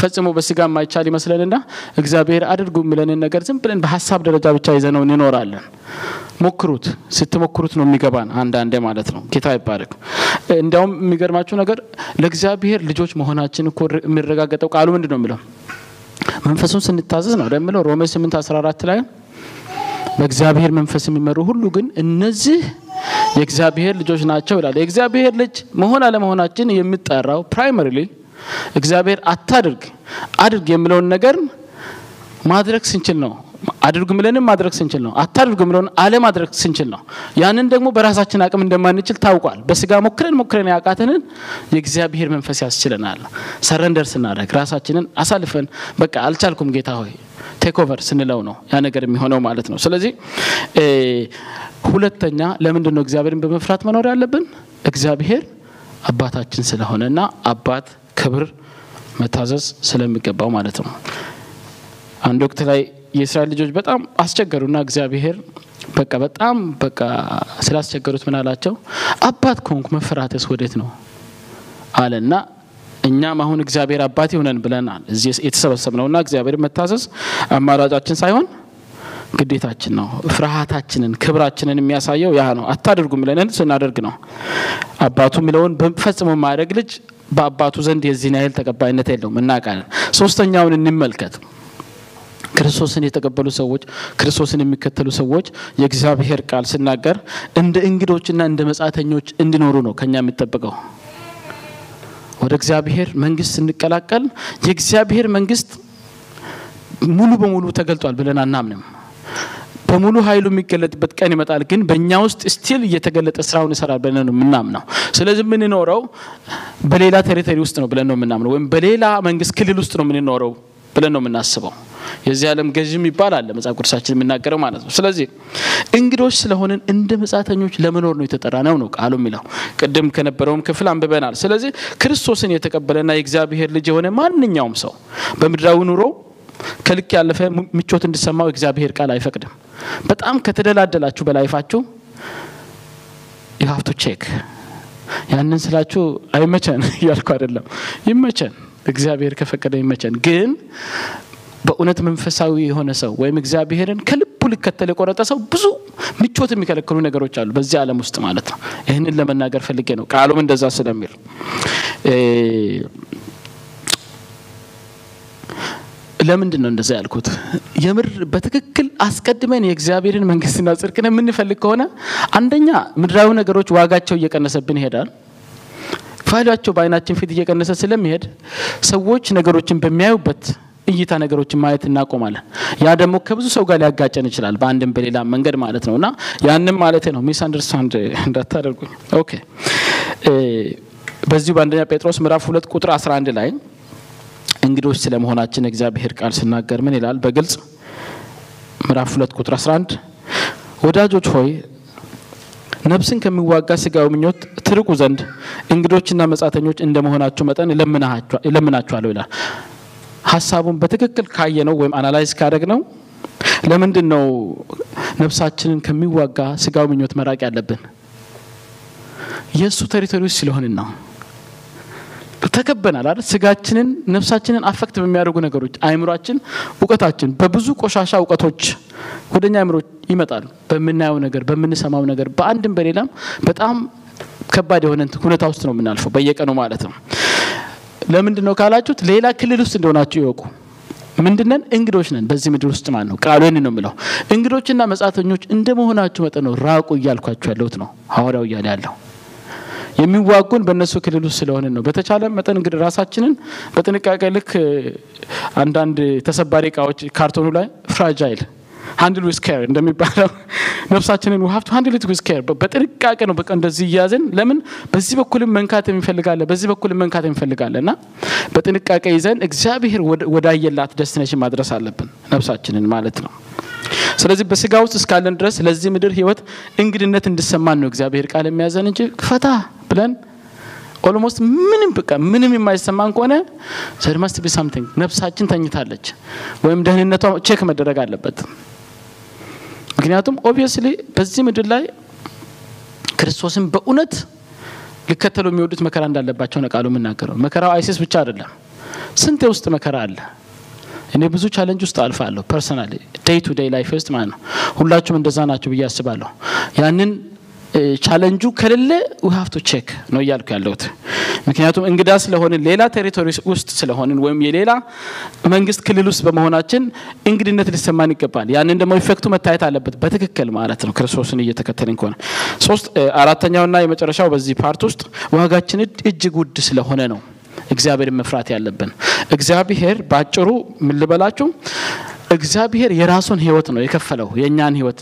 ፈጽሞ በስጋ የማይቻል ይመስለንና እግዚአብሔር አድርጉ የሚለንን ነገር ዝም ብለን በሀሳብ ደረጃ ብቻ ይዘነው እንኖራለን። ሞክሩት። ስትሞክሩት ነው የሚገባን አንዳንዴ ማለት ነው። ጌታ ይባረክ። እንዲያውም የሚገርማችሁ ነገር ለእግዚአብሔር ልጆች መሆናችን እኮ የሚረጋገጠው ቃሉ ምንድን ነው የሚለው? መንፈሱን ስንታዘዝ ነው እንደሚለው ሮሜ 8 14 ላይ በእግዚአብሔር መንፈስ የሚመሩ ሁሉ ግን እነዚህ የእግዚአብሔር ልጆች ናቸው ይላል። የእግዚአብሔር ልጅ መሆን አለመሆናችን የሚጠራው primarily እግዚአብሔር አታድርግ። አድርግ የሚለውን ነገር ማድረግ ስንችል ነው። አድርጉ ምለንም ማድረግ ስንችል ነው። አታድርጉ ምለውን አለማድረግ ስንችል ነው። ያንን ደግሞ በራሳችን አቅም እንደማንችል ታውቋል። በስጋ ሞክረን ሞክረን ያቃተንን የእግዚአብሔር መንፈስ ያስችለናል። surrender ስናደርግ ራሳችንን አሳልፈን በቃ አልቻልኩም ጌታ ሆይ ቴክኦቨር ስንለው ነው ያ ነገር የሚሆነው ማለት ነው። ስለዚህ ሁለተኛ ለምንድን ነው እግዚአብሔርን በመፍራት መኖር ያለብን? እግዚአብሔር አባታችን ስለሆነ እና አባት ክብር መታዘዝ ስለሚገባው ማለት ነው። አንድ ወቅት ላይ የእስራኤል ልጆች በጣም አስቸገሩና እግዚአብሔር በቃ በጣም በቃ ስላስቸገሩት ምን አላቸው? አባት ከሆንኩ መፈራተስ ወዴት ነው? አለና እኛም አሁን እግዚአብሔር አባት ይሆነን ብለናል። እዚህ የተሰበሰብ ነውና እግዚአብሔር መታዘዝ አማራጫችን ሳይሆን ግዴታችን ነው። ፍርሃታችንን ክብራችንን የሚያሳየው ያ ነው። አታደርጉ ምለንን ስናደርግ ነው። አባቱ የሚለውን ፈጽሞ ማድረግ ልጅ በአባቱ ዘንድ የዚህን ያህል ተቀባይነት የለውም። እናውቃለን። ሶስተኛውን እንመልከት። ክርስቶስን የተቀበሉ ሰዎች ክርስቶስን የሚከተሉ ሰዎች የእግዚአብሔር ቃል ስናገር እንደ እንግዶችና እንደ መጻተኞች እንዲኖሩ ነው ከኛ የሚጠበቀው። ወደ እግዚአብሔር መንግስት ስንቀላቀል የእግዚአብሔር መንግስት ሙሉ በሙሉ ተገልጧል ብለን አናምንም በሙሉ ኃይሉ የሚገለጥበት ቀን ይመጣል ግን በእኛ ውስጥ still እየተገለጠ ስራውን ይሰራል ብለን ነው የምናምነው። ስለዚህ የምንኖረው በሌላ territory ውስጥ ነው ብለን ነው የምናምነው ወይም በሌላ መንግስት ክልል ውስጥ ነው የምንኖረው ብለን ነው የምናስበው። የዚህ ዓለም ገዥም ይባላል መጽሐፍ ቅዱሳችን የሚናገረው ማለት ነው። ስለዚህ እንግዶች ስለሆንን እንደ መጻተኞች ለመኖር ነው የተጠራ ነው ነው ቃሉ የሚለው። ቅድም ከነበረውም ክፍል አንብበናል። ስለዚህ ክርስቶስን የተቀበለና የእግዚአብሔር ልጅ የሆነ ማንኛውም ሰው በምድራዊ ኑሮ ከልክ ያለፈ ምቾት እንዲሰማው እግዚአብሔር ቃል አይፈቅድም። በጣም ከተደላደላችሁ በላይፋችሁ የሀፍቱ ቼክ ያንን ስላችሁ አይመቸን እያልኩ አይደለም። ይመቸን እግዚአብሔር ከፈቀደ ይመቸን። ግን በእውነት መንፈሳዊ የሆነ ሰው ወይም እግዚአብሔርን ከልቡ ሊከተል የቆረጠ ሰው ብዙ ምቾት የሚከለክሉ ነገሮች አሉ በዚህ ዓለም ውስጥ ማለት ነው። ይህንን ለመናገር ፈልጌ ነው። ቃሉም እንደዛ ስለሚል ለምንድን ነው እንደዛ ያልኩት? የምር በትክክል አስቀድመን የእግዚአብሔርን መንግስትና ጽድቅን የምንፈልግ ከሆነ አንደኛ ምድራዊ ነገሮች ዋጋቸው እየቀነሰብን ይሄዳል። ቫሊያቸው በአይናችን ፊት እየቀነሰ ስለሚሄድ ሰዎች ነገሮችን በሚያዩበት እይታ ነገሮችን ማየት እናቆማለን። ያ ደግሞ ከብዙ ሰው ጋር ሊያጋጨን ይችላል፣ በአንድም በሌላ መንገድ ማለት ነው። እና ያንም ማለት ነው። misunderstand እንዳታደርጉኝ። okay። በዚሁ በአንደኛ ጴጥሮስ ምዕራፍ ሁለት ቁጥር 11 ላይ እንግዶች ስለመሆናችን እግዚአብሔር ቃል ሲናገር ምን ይላል? በግልጽ ምዕራፍ ሁለት ቁጥር 11 ወዳጆች ሆይ ነፍስን ከሚዋጋ ስጋዊ ምኞት ትርቁ ዘንድ እንግዶችና መጻተኞች እንደመሆናቸው መጠን እለምናችኋለሁ ይላል። ሀሳቡን በትክክል ካየነው ወይም analyze ካደረግነው ለምንድን ነው ነፍሳችንን ከሚዋጋ ስጋዊ ምኞት መራቅ ያለብን? የእሱ territory ውስጥ ስለሆንን ነው። ተከበናል አይደል? ስጋችንን ነፍሳችንን affect በሚያደርጉ ነገሮች አይምሯችን፣ እውቀታችን በብዙ ቆሻሻ እውቀቶች ወደኛ አይምሮ ይመጣሉ። በምናየው ነገር፣ በምንሰማው ነገር፣ በአንድም በሌላም በጣም ከባድ የሆነ ሁኔታ ውስጥ ነው የምናልፈው በየቀኑ ማለት ነው። ለምንድን ነው ካላችሁት ሌላ ክልል ውስጥ እንደሆናችሁ ይወቁ። ምንድነን? እንግዶች ነን በዚህ ምድር ውስጥ ማለት ነው። ቃሉ ይህን ነው የምለው። እንግዶችና መጻተኞች እንደ መሆናችሁ መጠን ነው ራቁ እያልኳችሁ ያለሁት ነው ሐዋርያው እያለ ያለው የሚዋጉን በእነሱ ክልል ውስጥ ስለሆነ ነው። በተቻለ መጠን እንግዲህ ራሳችንን በጥንቃቄ ልክ አንዳንድ ተሰባሪ እቃዎች ካርቶኑ ላይ fragile handle with care እንደሚባለው ነፍሳችንን have to handle with care በጥንቃቄ ነው በቃ እንደዚህ እያዝን ለምን በዚህ በኩልም መንካት የሚፈልግ አለ በዚህ በኩልም መንካት የሚፈልግ አለ እና በጥንቃቄ ይዘን እግዚአብሔር ወዳየላት destination ማድረስ አለብን ነፍሳችንን ማለት ነው። ስለዚህ በስጋ ውስጥ እስካለን ድረስ ለዚህ ምድር ህይወት እንግድነት እንዲሰማን ነው እግዚአብሔር ቃል የሚያዘን እንጂ ፈታ ብለን almost ምንም በቃ ምንም የማይሰማን ከሆነ must be something ነፍሳችን ተኝታለች ወይም ደህንነቷ check መደረግ አለበት። ምክንያቱም obviously በዚህ ምድር ላይ ክርስቶስን በእውነት ሊከተሉ የሚወዱት መከራ እንዳለባቸው ነው ቃሉ የሚናገረው። መከራው አይሲስ ብቻ አይደለም፣ ስንት የውስጥ መከራ አለ። እኔ ብዙ challenge ውስጥ አልፋለሁ personally day to day life ውስጥ ማለት ነው። ሁላችሁም እንደዛ ናቸው ብዬ አስባለሁ። ያንን ቻለንጁ ከሌለ have to check ነው እያልኩ ያለሁት። ምክንያቱም እንግዳ ስለሆንን ሌላ territory ውስጥ ስለሆንን ወይም የሌላ መንግስት ክልል ውስጥ በመሆናችን እንግድነት ሊሰማን ይገባል። ያንን ደግሞ effect ኡ መታየት አለበት በትክክል ማለት ነው ክርስቶስን እየተከተልን ከሆነ። ሶስት አራተኛውና የመጨረሻው በዚህ part ውስጥ ዋጋችን እጅግ ውድ ስለሆነ ነው እግዚአብሔርን መፍራት ያለብን። እግዚአብሔር ባጭሩ ምን እግዚአብሔር የራሱን ህይወት ነው የከፈለው የእኛን ህይወት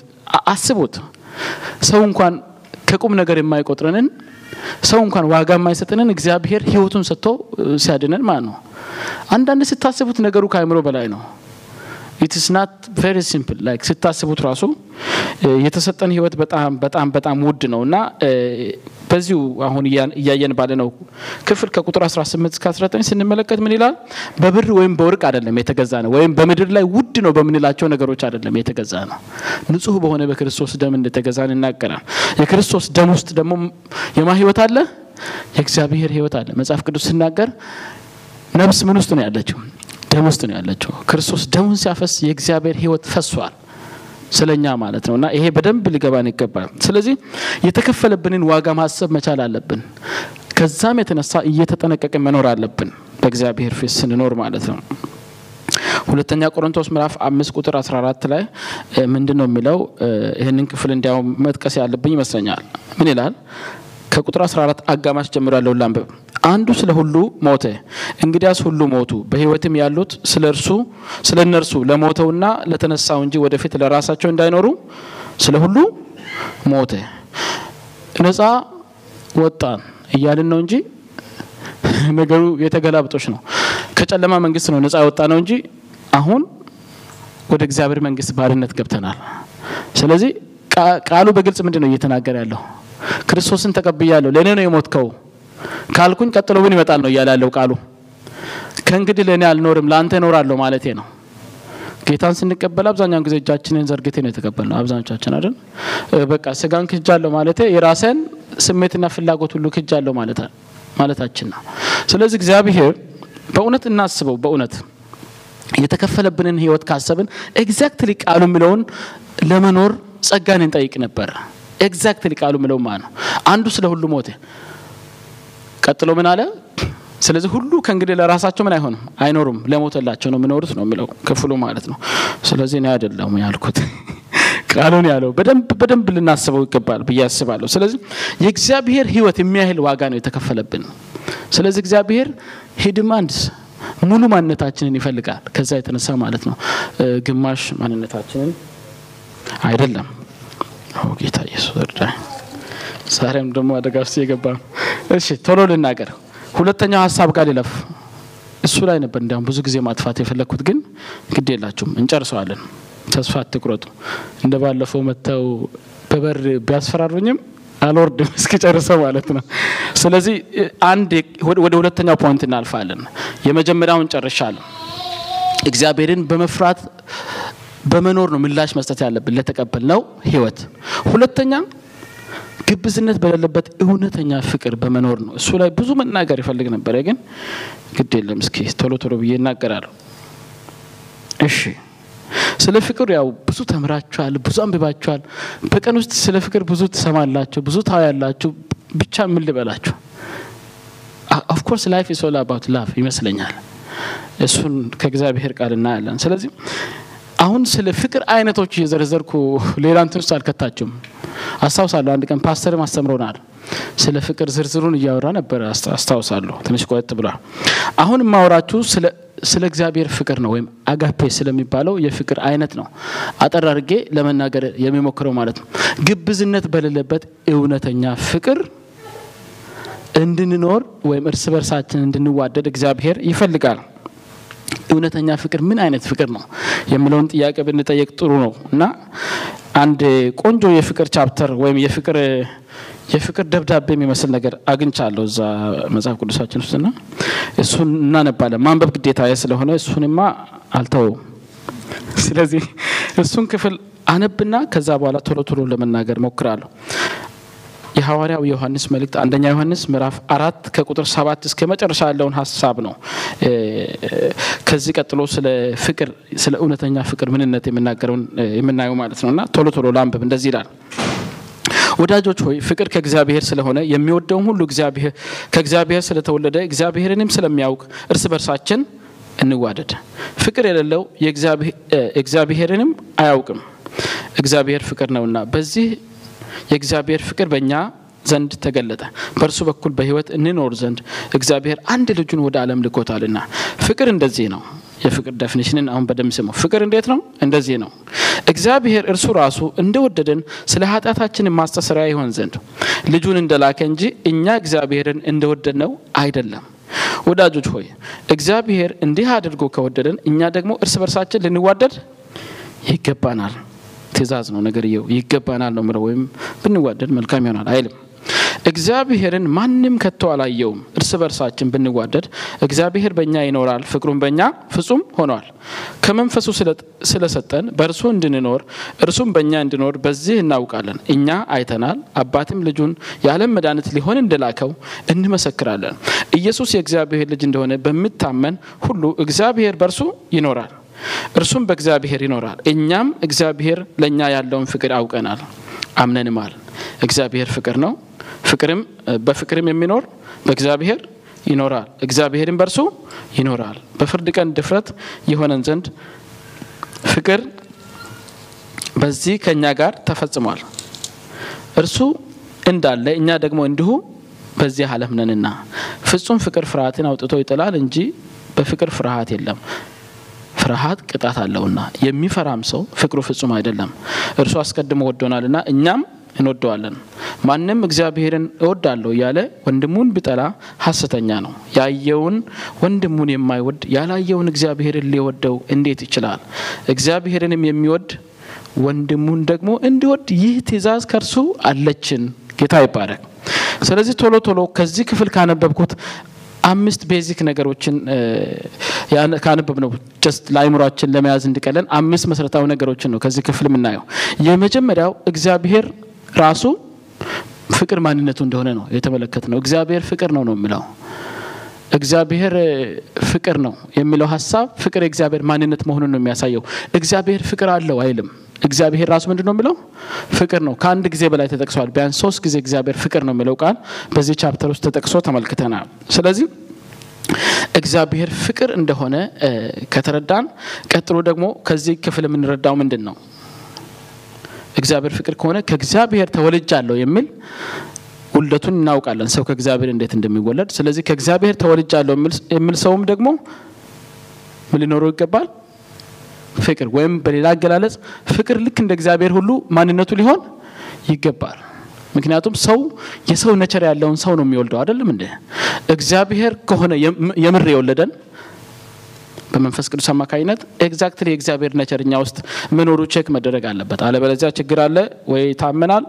አስቡት። ሰው እንኳን ከቁም ነገር የማይቆጥረንን ሰው እንኳን ዋጋ የማይሰጥንን እግዚአብሔር ህይወቱን ሰጥቶ ሲያድነን ማለት ነው። አንዳንድ ስታስቡት ነገሩ ከአእምሮ በላይ ነው። it's not very simple like ስታስቡት ራሱ የተሰጠን ህይወት በጣም በጣም በጣም ውድ ነው እና በዚሁ አሁን እያየን ባለነው ክፍል ከቁጥር 18 እስከ 19 ስንመለከት ምን ይላል? በብር ወይም በወርቅ አይደለም የተገዛ ነው፣ ወይም በምድር ላይ ውድ ነው በምንላቸው ነገሮች አይደለም የተገዛ ነው። ንጹህ በሆነ በክርስቶስ ደም እንደተገዛን ይናገራል። የክርስቶስ ደም ውስጥ ደግሞ የማ ህይወት አለ? የእግዚአብሔር ህይወት አለ። መጽሐፍ ቅዱስ ሲናገር ነፍስ ምን ውስጥ ነው ያለችው? ደም ውስጥ ነው ያለችው። ክርስቶስ ደሙን ሲያፈስ የእግዚአብሔር ህይወት ፈሷል ስለኛ ማለት ነው እና ይሄ በደንብ ሊገባን ይገባል። ስለዚህ የተከፈለብንን ዋጋ ማሰብ መቻል አለብን። ከዛም የተነሳ እየተጠነቀቅን መኖር አለብን በእግዚአብሔር ፊት ስንኖር ማለት ነው። ሁለተኛ ቆሮንቶስ ምዕራፍ አምስት ቁጥር 14 ላይ ምንድን ነው የሚለው? ይህንን ክፍል እንዲያውም መጥቀስ ያለብኝ ይመስለኛል። ምን ይላል? ከቁጥር 14 አጋማሽ ጀምሮ ያለውን ላንብብ። አንዱ ስለ ሁሉ ሞተ፣ እንግዲያስ ሁሉ ሞቱ። በህይወትም ያሉት ስለ እርሱ ስለ እነርሱ ለሞተውና ለተነሳው እንጂ ወደፊት ለራሳቸው እንዳይኖሩ ስለ ሁሉ ሞተ። ነፃ ወጣን እያልን ነው እንጂ ነገሩ የተገላብጦች ነው። ከጨለማ መንግስት ነው ነፃ ወጣ ነው እንጂ አሁን ወደ እግዚአብሔር መንግስት ባርነት ገብተናል። ስለዚህ ቃሉ በግልጽ ምንድን ነው እየተናገረ ያለው? ክርስቶስን ተቀብያለሁ ለእኔ ነው የሞትከው ካልኩኝ ቀጥሎ ምን ይመጣል ነው እያለ ያለው ቃሉ። ከእንግዲህ ለእኔ አልኖርም ለአንተ እኖራለሁ ማለቴ ነው። ጌታን ስንቀበል አብዛኛውን ጊዜ እጃችንን ዘርግተን ነው የተቀበልነው። አብዛኞቻችን አይደል? በቃ ስጋን ክጃለሁ ማለቴ የራሴን ስሜትና ፍላጎት ሁሉ ክጃለሁ ማለታችን ነው። ስለዚህ እግዚአብሔር በእውነት እናስበው። በእውነት የተከፈለብንን ህይወት ካሰብን exactly ቃሉ የሚለውን ለመኖር ጸጋን እንጠይቅ ነበረ። exactly ቃሉ የሚለው ማለት ነው። አንዱ ስለ ሁሉ ሞተ። ቀጥሎ ምን አለ? ስለዚህ ሁሉ ከእንግዲህ ለራሳቸው ምን አይሆንም አይኖሩም፣ ለሞተላቸው ነው የሚኖሩት ነው የሚለው ክፍሉ ማለት ነው። ስለዚህ እኔ አይደለሁም ያልኩት ቃሉን ያለው በደንብ በደንብ ልናስበው ይገባል ብዬ አስባለሁ። ስለዚህ የእግዚአብሔር ህይወት የሚያህል ዋጋ ነው የተከፈለብን። ስለዚህ እግዚአብሔር He demands ሙሉ ማንነታችንን ይፈልጋል። ከዛ የተነሳ ማለት ነው ግማሽ ማንነታችንን አይደለም። ጌታ ኢየሱስ እርዳኝ። ዛሬም ደግሞ አደጋ ውስጥ የገባ ነው። እሺ ቶሎ ልናገር። ሁለተኛው ሀሳብ ጋር ሊለፍ እሱ ላይ ነበር እንዲያውም ብዙ ጊዜ ማጥፋት የፈለግኩት፣ ግን ግድ የላችሁም እንጨርሰዋለን። ተስፋ አትቁረጡ። እንደ ባለፈው መጥተው በበር ቢያስፈራሩኝም አልወርድም እስኪጨርሰው ማለት ነው። ስለዚህ አንድ ወደ ሁለተኛው ፖይንት እናልፋለን። የመጀመሪያውን ጨርሻለሁ። እግዚአብሔርን በመፍራት በመኖር ነው ምላሽ መስጠት ያለብን ለተቀበልነው ሕይወት። ሁለተኛ ግብዝነት በሌለበት እውነተኛ ፍቅር በመኖር ነው። እሱ ላይ ብዙ መናገር ይፈልግ ነበረ፣ ግን ግድ የለም እስኪ ቶሎ ቶሎ ብዬ እናገራለሁ። እሺ ስለ ፍቅር ያው ብዙ ተምራችኋል፣ ብዙ አንብባችኋል። በቀን ውስጥ ስለ ፍቅር ብዙ ትሰማላችሁ፣ ብዙ ታያላችሁ። ብቻ ምን ልበላችሁ፣ of course life is all about ይመስለኛል። እሱን ከእግዚአብሔር ቃል እናያለን። ስለዚህ አሁን ስለ ፍቅር አይነቶች እየዘረዘርኩ ሌላ እንትን ውስጥ አልከታችሁም። አስታውሳለሁ አንድ ቀን ፓስተርም አስተምሮናል። ስለ ፍቅር ዝርዝሩን እያወራ ነበር አስታውሳለሁ። ትንሽ ቆየት ብሏል። አሁን የማወራችሁ ስለ እግዚአብሔር ፍቅር ነው፣ ወይም አጋፔ ስለሚባለው የፍቅር አይነት ነው። አጠር ለመናገር የሚሞክረው ማለት ነው። ግብዝነት በሌለበት እውነተኛ ፍቅር እንድንኖር ወይም እርስ በርሳችን እንድንዋደድ እግዚአብሔር ይፈልጋል። እውነተኛ ፍቅር ምን አይነት ፍቅር ነው የሚለውን ጥያቄ ብንጠየቅ ጥሩ ነው እና አንድ ቆንጆ የፍቅር ቻፕተር ወይም የፍቅር የፍቅር ደብዳቤ የሚመስል ነገር አግኝቻለሁ እዛ መጽሐፍ ቅዱሳችን ውስጥና እሱን እናነባለን። ማንበብ ግዴታ ስለሆነ እሱንማ አልተወውም። ስለዚህ እሱን ክፍል አነብና ከዛ በኋላ ቶሎ ቶሎ ለመናገር ሞክራለሁ። የሐዋርያው ዮሐንስ መልእክት አንደኛ ዮሐንስ ምዕራፍ አራት ከቁጥር ሰባት እስከ መጨረሻ ያለውን ሀሳብ ነው። ከዚህ ቀጥሎ ስለ ፍቅር ስለ እውነተኛ ፍቅር ምንነት የምናየው ማለት ነው እና ቶሎ ቶሎ ላንብብ። እንደዚህ ይላል። ወዳጆች ሆይ ፍቅር ከእግዚአብሔር ስለሆነ የሚወደውም ሁሉ ከእግዚአብሔር ስለተወለደ እግዚአብሔርንም ስለሚያውቅ እርስ በርሳችን እንዋደድ። ፍቅር የሌለው እግዚአብሔርንም አያውቅም፣ እግዚአብሔር ፍቅር ነውና። በዚህ የእግዚአብሔር ፍቅር በእኛ ዘንድ ተገለጠ፣ በእርሱ በኩል በሕይወት እንኖር ዘንድ እግዚአብሔር አንድ ልጁን ወደ ዓለም ልኮታልና። ፍቅር እንደዚህ ነው። የፍቅር ዴፊኒሽንን አሁን በደንብ ስሙ። ፍቅር እንዴት ነው? እንደዚህ ነው። እግዚአብሔር እርሱ ራሱ እንደወደደን ስለ ኃጢአታችን ማስተሰሪያ ይሆን ዘንድ ልጁን እንደላከ እንጂ እኛ እግዚአብሔርን እንደወደድነው አይደለም። ወዳጆች ሆይ እግዚአብሔር እንዲህ አድርጎ ከወደደን እኛ ደግሞ እርስ በርሳችን ልንዋደድ ይገባናል። ትእዛዝ ነው ነገርየው። ይገባናል ነው ምለው ወይም ብንዋደድ መልካም ይሆናል አይልም። እግዚአብሔርን ማንም ከቶ አላየውም። እርስ በርሳችን ብንዋደድ እግዚአብሔር በእኛ ይኖራል፣ ፍቅሩን በእኛ ፍጹም ሆኗል። ከመንፈሱ ስለሰጠን በእርሱ እንድንኖር እርሱም በእኛ እንዲኖር በዚህ እናውቃለን። እኛ አይተናል፣ አባትም ልጁን የዓለም መድኃኒት ሊሆን እንደላከው እንመሰክራለን። ኢየሱስ የእግዚአብሔር ልጅ እንደሆነ በሚታመን ሁሉ እግዚአብሔር በእርሱ ይኖራል፣ እርሱም በእግዚአብሔር ይኖራል። እኛም እግዚአብሔር ለእኛ ያለውን ፍቅር አውቀናል አምነንማል። እግዚአብሔር ፍቅር ነው። ፍቅርም በፍቅርም የሚኖር በእግዚአብሔር ይኖራል፣ እግዚአብሔርም በእርሱ ይኖራል። በፍርድ ቀን ድፍረት የሆነን ዘንድ ፍቅር በዚህ ከእኛ ጋር ተፈጽሟል። እርሱ እንዳለ እኛ ደግሞ እንዲሁ በዚህ ዓለም ነንና። ፍጹም ፍቅር ፍርሃትን አውጥቶ ይጥላል እንጂ በፍቅር ፍርሃት የለም። ፍርሃት ቅጣት አለውና የሚፈራም ሰው ፍቅሩ ፍጹም አይደለም። እርሱ አስቀድሞ ወዶናልና እኛም እንወደዋለን። ማንም እግዚአብሔርን እወዳለሁ እያለ ወንድሙን ቢጠላ ሐሰተኛ ነው። ያየውን ወንድሙን የማይወድ ያላየውን እግዚአብሔርን ሊወደው እንዴት ይችላል? እግዚአብሔርንም የሚወድ ወንድሙን ደግሞ እንዲወድ ይህ ትእዛዝ ከእርሱ አለችን። ጌታ ይባረክ። ስለዚህ ቶሎ ቶሎ ከዚህ ክፍል ካነበብኩት አምስት ቤዚክ ነገሮችን ካነበብነው just ለአይምሯችን ለመያዝ እንዲቀለን አምስት መሰረታዊ ነገሮችን ነው ከዚህ ክፍል የምናየው። የመጀመሪያው እግዚአብሔር ራሱ ፍቅር ማንነቱ እንደሆነ ነው የተመለከትነው። እግዚአብሔር ፍቅር ነው ነው የሚለው እግዚአብሔር ፍቅር ነው የሚለው ሀሳብ ፍቅር የእግዚአብሔር ማንነት መሆኑን ነው የሚያሳየው። እግዚአብሔር ፍቅር አለው አይልም። እግዚአብሔር ራሱ ምንድን ነው የሚለው ፍቅር ነው። ከአንድ ጊዜ በላይ ተጠቅሷል። ቢያንስ ሶስት ጊዜ እግዚአብሔር ፍቅር ነው የሚለው ቃል በዚህ chapter ውስጥ ተጠቅሶ ተመልክተናል። ስለዚህ እግዚአብሔር ፍቅር እንደሆነ ከተረዳን ቀጥሎ ደግሞ ከዚህ ክፍል የምንረዳው ምንድን ነው? እግዚአብሔር ፍቅር ከሆነ ከእግዚአብሔር ተወልጃለሁ የሚል ውልደቱን እናውቃለን። ሰው ከእግዚአብሔር እንዴት እንደሚወለድ። ስለዚህ ከእግዚአብሔር ተወልጃለሁ የሚል ሰውም ደግሞ ምን ሊኖረው ይገባል? ፍቅር ወይም በሌላ አገላለጽ ፍቅር ልክ እንደ እግዚአብሔር ሁሉ ማንነቱ ሊሆን ይገባል። ምክንያቱም ሰው የሰው nature ያለውን ሰው ነው የሚወልደው አይደለም እንደ እግዚአብሔር ከሆነ የምር የወለደን በመንፈስ ቅዱስ አማካኝነት exactly የእግዚአብሔር nature እኛ ውስጥ መኖሩ check መደረግ አለበት። አለበለዚያ ችግር አለ ወይ ታመናል፣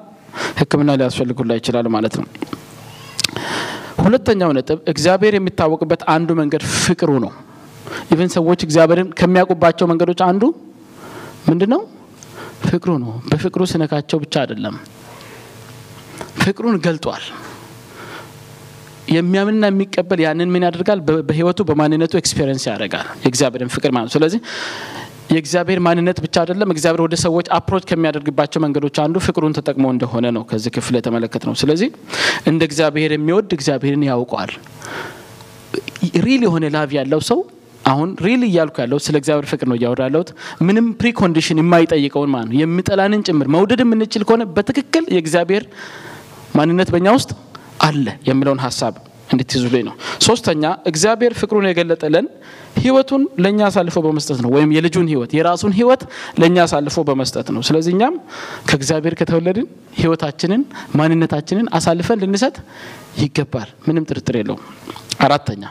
ሕክምና ሊያስፈልገን ይችላል ማለት ነው። ሁለተኛው ነጥብ እግዚአብሔር የሚታወቅበት አንዱ መንገድ ፍቅሩ ነው። even ሰዎች እግዚአብሔርን ከሚያውቁባቸው መንገዶች አንዱ ምንድን ነው? ፍቅሩ ነው። በፍቅሩ ስነካቸው ብቻ አይደለም፣ ፍቅሩን ገልጧል። የሚያምንና የሚቀበል ያንን ምን ያደርጋል? በህይወቱ በማንነቱ experience ያደርጋል የእግዚአብሔርን ፍቅር ማለት ስለዚህ የእግዚአብሔር ማንነት ብቻ አይደለም፣ እግዚአብሔር ወደ ሰዎች approach ከሚያደርግባቸው መንገዶች አንዱ ፍቅሩን ተጠቅሞ እንደሆነ ነው ከዚህ ክፍል የተመለከትነው። ስለዚህ እንደ እግዚአብሔር የሚወድ እግዚአብሔርን ያውቀዋል። real የሆነ love ያለው ሰው አሁን real እያልኩ ያለው ስለ እግዚአብሔር ፍቅር ነው እያወራ ያለሁት። ምንም precondition የማይጠይቀውን ማለት ነው የሚጠላንን ጭምር መውደድ የምንችል ከሆነ በትክክል የእግዚአብሔር ማንነት በእኛ ውስጥ አለ የሚለውን ሀሳብ እንድትይዙልኝ ነው። ሶስተኛ እግዚአብሔር ፍቅሩን የገለጠለን ህይወቱን ለእኛ አሳልፎ በመስጠት ነው። ወይም የልጁን ህይወት የራሱን ህይወት ለእኛ አሳልፎ በመስጠት ነው። ስለዚህ እኛም ከእግዚአብሔር ከተወለድን ህይወታችንን ማንነታችንን አሳልፈን ልንሰጥ ይገባል። ምንም ጥርጥር የለውም። አራተኛ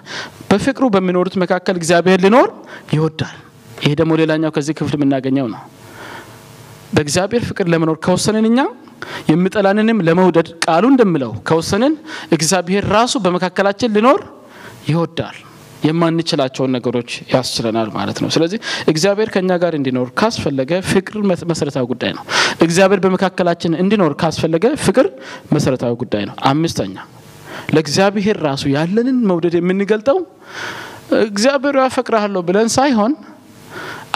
በፍቅሩ በሚኖሩት መካከል እግዚአብሔር ሊኖር ይወዳል። ይሄ ደግሞ ሌላኛው ከዚህ ክፍል የምናገኘው ነው። በእግዚአብሔር ፍቅር ለመኖር ከወሰንን እኛ የሚጠላንንም ለመውደድ ቃሉ እንደምለው ከወሰንን እግዚአብሔር ራሱ በመካከላችን ሊኖር ይወዳል። የማንችላቸውን ነገሮች ያስችለናል ማለት ነው። ስለዚህ እግዚአብሔር ከእኛ ጋር እንዲኖር ካስፈለገ ፍቅር መሰረታዊ ጉዳይ ነው። እግዚአብሔር በመካከላችን እንዲኖር ካስፈለገ ፍቅር መሰረታዊ ጉዳይ ነው። አምስተኛ ለእግዚአብሔር ራሱ ያለንን መውደድ የምንገልጠው እግዚአብሔር ያፈቅርሃለሁ ብለን ሳይሆን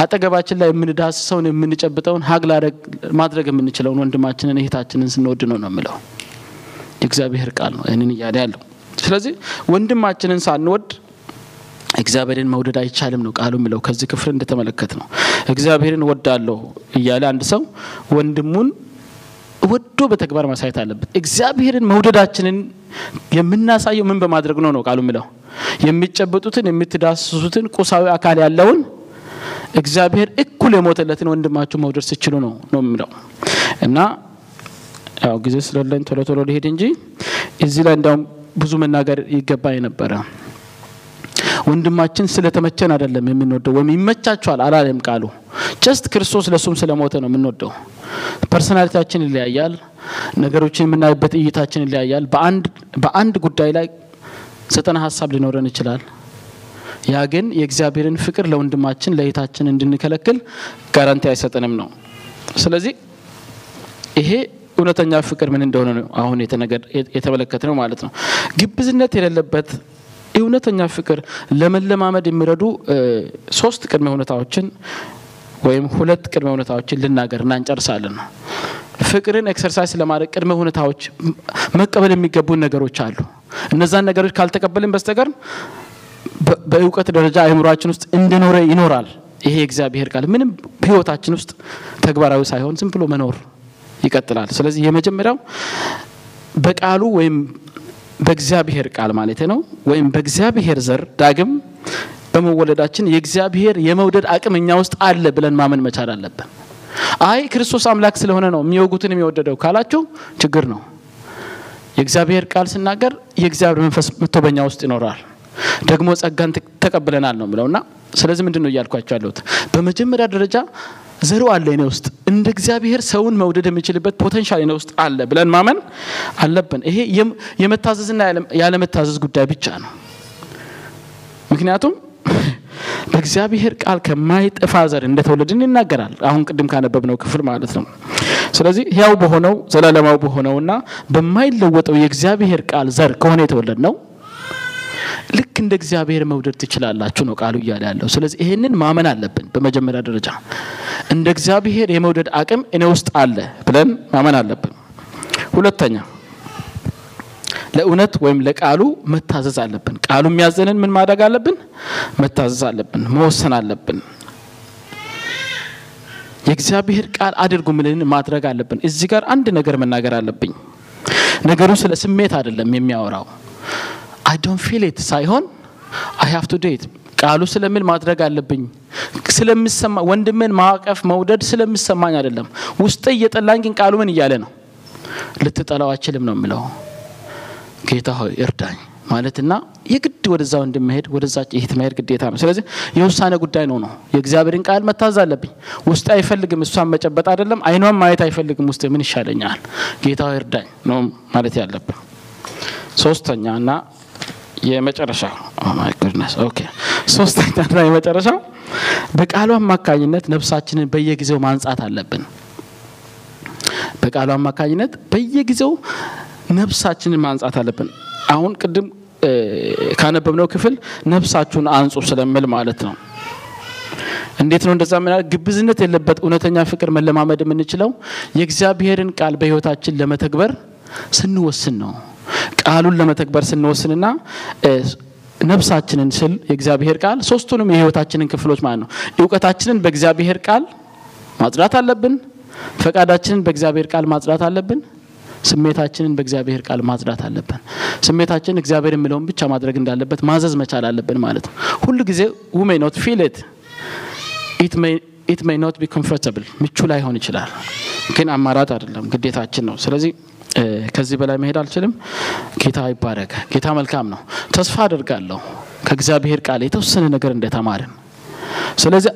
አጠገባችን ላይ የምንዳስሰውን የምንጨብጠውን ሀግ ማድረግ የምንችለውን ወንድማችንን እህታችንን ስንወድ ነው ነው የምለው የእግዚአብሔር ቃል ነው ይህንን እያለ ያለው። ስለዚህ ወንድማችንን ሳንወድ እግዚአብሔርን መውደድ አይቻልም ነው ቃሉ የሚለው። ከዚህ ክፍል እንደተመለከት ነው እግዚአብሔርን ወዳለሁ እያለ አንድ ሰው ወንድሙን ወዶ በተግባር ማሳየት አለበት። እግዚአብሔርን መውደዳችንን የምናሳየው ምን በማድረግ ነው ነው ቃሉ የሚለው የሚጨበጡትን የምትዳስሱትን ቁሳዊ አካል ያለውን እግዚአብሔር እኩል የሞተለትን ወንድማችሁ መውደድ ስችሉ ነው ነው የሚለው እና ያው ጊዜ ስለሌለኝ ቶሎ ቶሎ ሊሄድ እንጂ እዚህ ላይ እንዲያውም ብዙ መናገር ይገባ የነበረ ወንድማችን ስለተመቸን አይደለም የምንወደው፣ ወይም ይመቻቸዋል አላለም ቃሉ። just ክርስቶስ ለእሱም ስለሞተ ነው የምንወደው። personality ያችን ይለያያል። ነገሮችን የምናይበት እይታችን ይለያያል። በአንድ ጉዳይ ላይ ዘጠና ሀሳብ ሊኖረን ይችላል። ያ ግን የእግዚአብሔርን ፍቅር ለወንድማችን ለእህታችን እንድንከለክል guarantee አይሰጠንም ነው። ስለዚህ ይሄ እውነተኛ ፍቅር ምን እንደሆነ ነው አሁን የተመለከትነው ማለት ነው። ግብዝነት የሌለበት እውነተኛ ፍቅር ለመለማመድ የሚረዱ ሶስት ቅድመ ሁኔታዎችን ወይም ሁለት ቅድመ ሁኔታዎችን ልናገርና እንጨርሳለን። ፍቅርን exercise ለማድረግ ቅድመ ሁኔታዎች መቀበል የሚገቡን ነገሮች አሉ። እነዛን ነገሮች ካልተቀበልን በስተቀር በእውቀት ደረጃ አእምሯችን ውስጥ እንደኖረ ይኖራል። ይሄ የእግዚአብሔር ቃል ምንም በህይወታችን ውስጥ ተግባራዊ ሳይሆን ዝም ብሎ መኖር ይቀጥላል። ስለዚህ የመጀመሪያው በቃሉ ወይም በእግዚአብሔር ቃል ማለት ነው ወይም በእግዚአብሔር ዘር ዳግም በመወለዳችን የእግዚአብሔር የመውደድ አቅም እኛ ውስጥ አለ ብለን ማመን መቻል አለብን። አይ ክርስቶስ አምላክ ስለሆነ ነው የሚወጉትን የሚወደደው ካላችሁ ችግር ነው። የእግዚአብሔር ቃል ስናገር የእግዚአብሔር መንፈስ መጥቶ በእኛ ውስጥ ይኖራል። ደግሞ ጸጋን ተቀብለናል ነው የሚለው እና ስለዚህ ምንድን ነው እያልኳቸው ያለሁት በመጀመሪያ ደረጃ ዘሩ አለ እኔ ውስጥ እንደ እግዚአብሔር ሰውን መውደድ የሚችልበት ፖቴንሻል እኔ ውስጥ አለ ብለን ማመን አለብን። ይሄ የመታዘዝና ያለመታዘዝ ጉዳይ ብቻ ነው። ምክንያቱም በእግዚአብሔር ቃል ከማይጠፋ ዘር እንደተወለድን ይናገራል። አሁን ቅድም ካነበብነው ክፍል ማለት ነው። ስለዚህ ሕያው በሆነው ዘላለማዊ በሆነውና በማይለወጠው የእግዚአብሔር ቃል ዘር ከሆነ የተወለድ ነው ልክ እንደ እግዚአብሔር መውደድ ትችላላችሁ ነው ቃሉ እያለ ያለው። ስለዚህ ይህንን ማመን አለብን። በመጀመሪያ ደረጃ እንደ እግዚአብሔር የመውደድ አቅም እኔ ውስጥ አለ ብለን ማመን አለብን። ሁለተኛ ለእውነት ወይም ለቃሉ መታዘዝ አለብን። ቃሉ የሚያዘንን ምን ማድረግ አለብን? መታዘዝ አለብን፣ መወሰን አለብን። የእግዚአብሔር ቃል አድርጉ ምልን ማድረግ አለብን። እዚህ ጋር አንድ ነገር መናገር አለብኝ። ነገሩ ስለ ስሜት አይደለም የሚያወራው I don't feel it ሳይሆን I have to do it ቃሉ ስለሚል ማድረግ አለብኝ ስለሚሰማ ወንድምን ማቀፍ መውደድ ስለሚሰማኝ አይደለም። ውስጤ እየጠላኝ ግን ቃሉ ምን እያለ ነው? ልትጠላው አትችልም ነው የሚለው። ጌታ ሆይ እርዳኝ ማለትና የግድ ወደዛ ወንድም መሄድ ወደዛ እህት መሄድ ግዴታ ነው። ስለዚህ የውሳኔ ጉዳይ ነው ነው የእግዚአብሔርን ቃል መታዘዝ አለብኝ። ውስጥ አይፈልግም፣ እሷን መጨበጥ አይደለም፣ አይኗን ማየት አይፈልግም። ውስጥ ምን ይሻለኛል? ጌታ እርዳኝ ነው ማለት ያለብን። ሶስተኛ እና የመጨረሻ okay ሶስተኛ እና የመጨረሻው በቃሉ አማካኝነት ነፍሳችንን በየጊዜው ማንጻት አለብን። በቃሉ አማካኝነት በየጊዜው ነፍሳችንን ማንጻት አለብን። አሁን ቅድም ካነበብነው ክፍል ነፍሳችሁን አንጹ ስለሚል ማለት ነው። እንዴት ነው እንደዛ? ምን ግብዝነት የሌለበት እውነተኛ ፍቅር መለማመድ የምንችለው የእግዚአብሔርን ቃል በሕይወታችን ለመተግበር ስንወስን ነው። ቃሉን ለመተግበር ስንወስንና ነፍሳችንን ስል የእግዚአብሔር ቃል ሶስቱንም የሕይወታችንን ክፍሎች ማለት ነው። እውቀታችንን በእግዚአብሔር ቃል ማጽዳት አለብን። ፈቃዳችንን በእግዚአብሔር ቃል ማጽዳት አለብን። ስሜታችንን በእግዚአብሔር ቃል ማጽዳት አለብን። ስሜታችን እግዚአብሔር የሚለውን ብቻ ማድረግ እንዳለበት ማዘዝ መቻል አለብን ማለት ነው። ሁሉ ጊዜ may not feel it may not be comfortable ምቹ ላይሆን ይችላል፣ ግን አማራጭ አይደለም፣ ግዴታችን ነው። ስለዚህ ከዚህ በላይ መሄድ አልችልም። ጌታ ይባረክ። ጌታ መልካም ነው። ተስፋ አደርጋለሁ ከእግዚአብሔር ቃል የተወሰነ ነገር እንደተማርን። ስለዚህ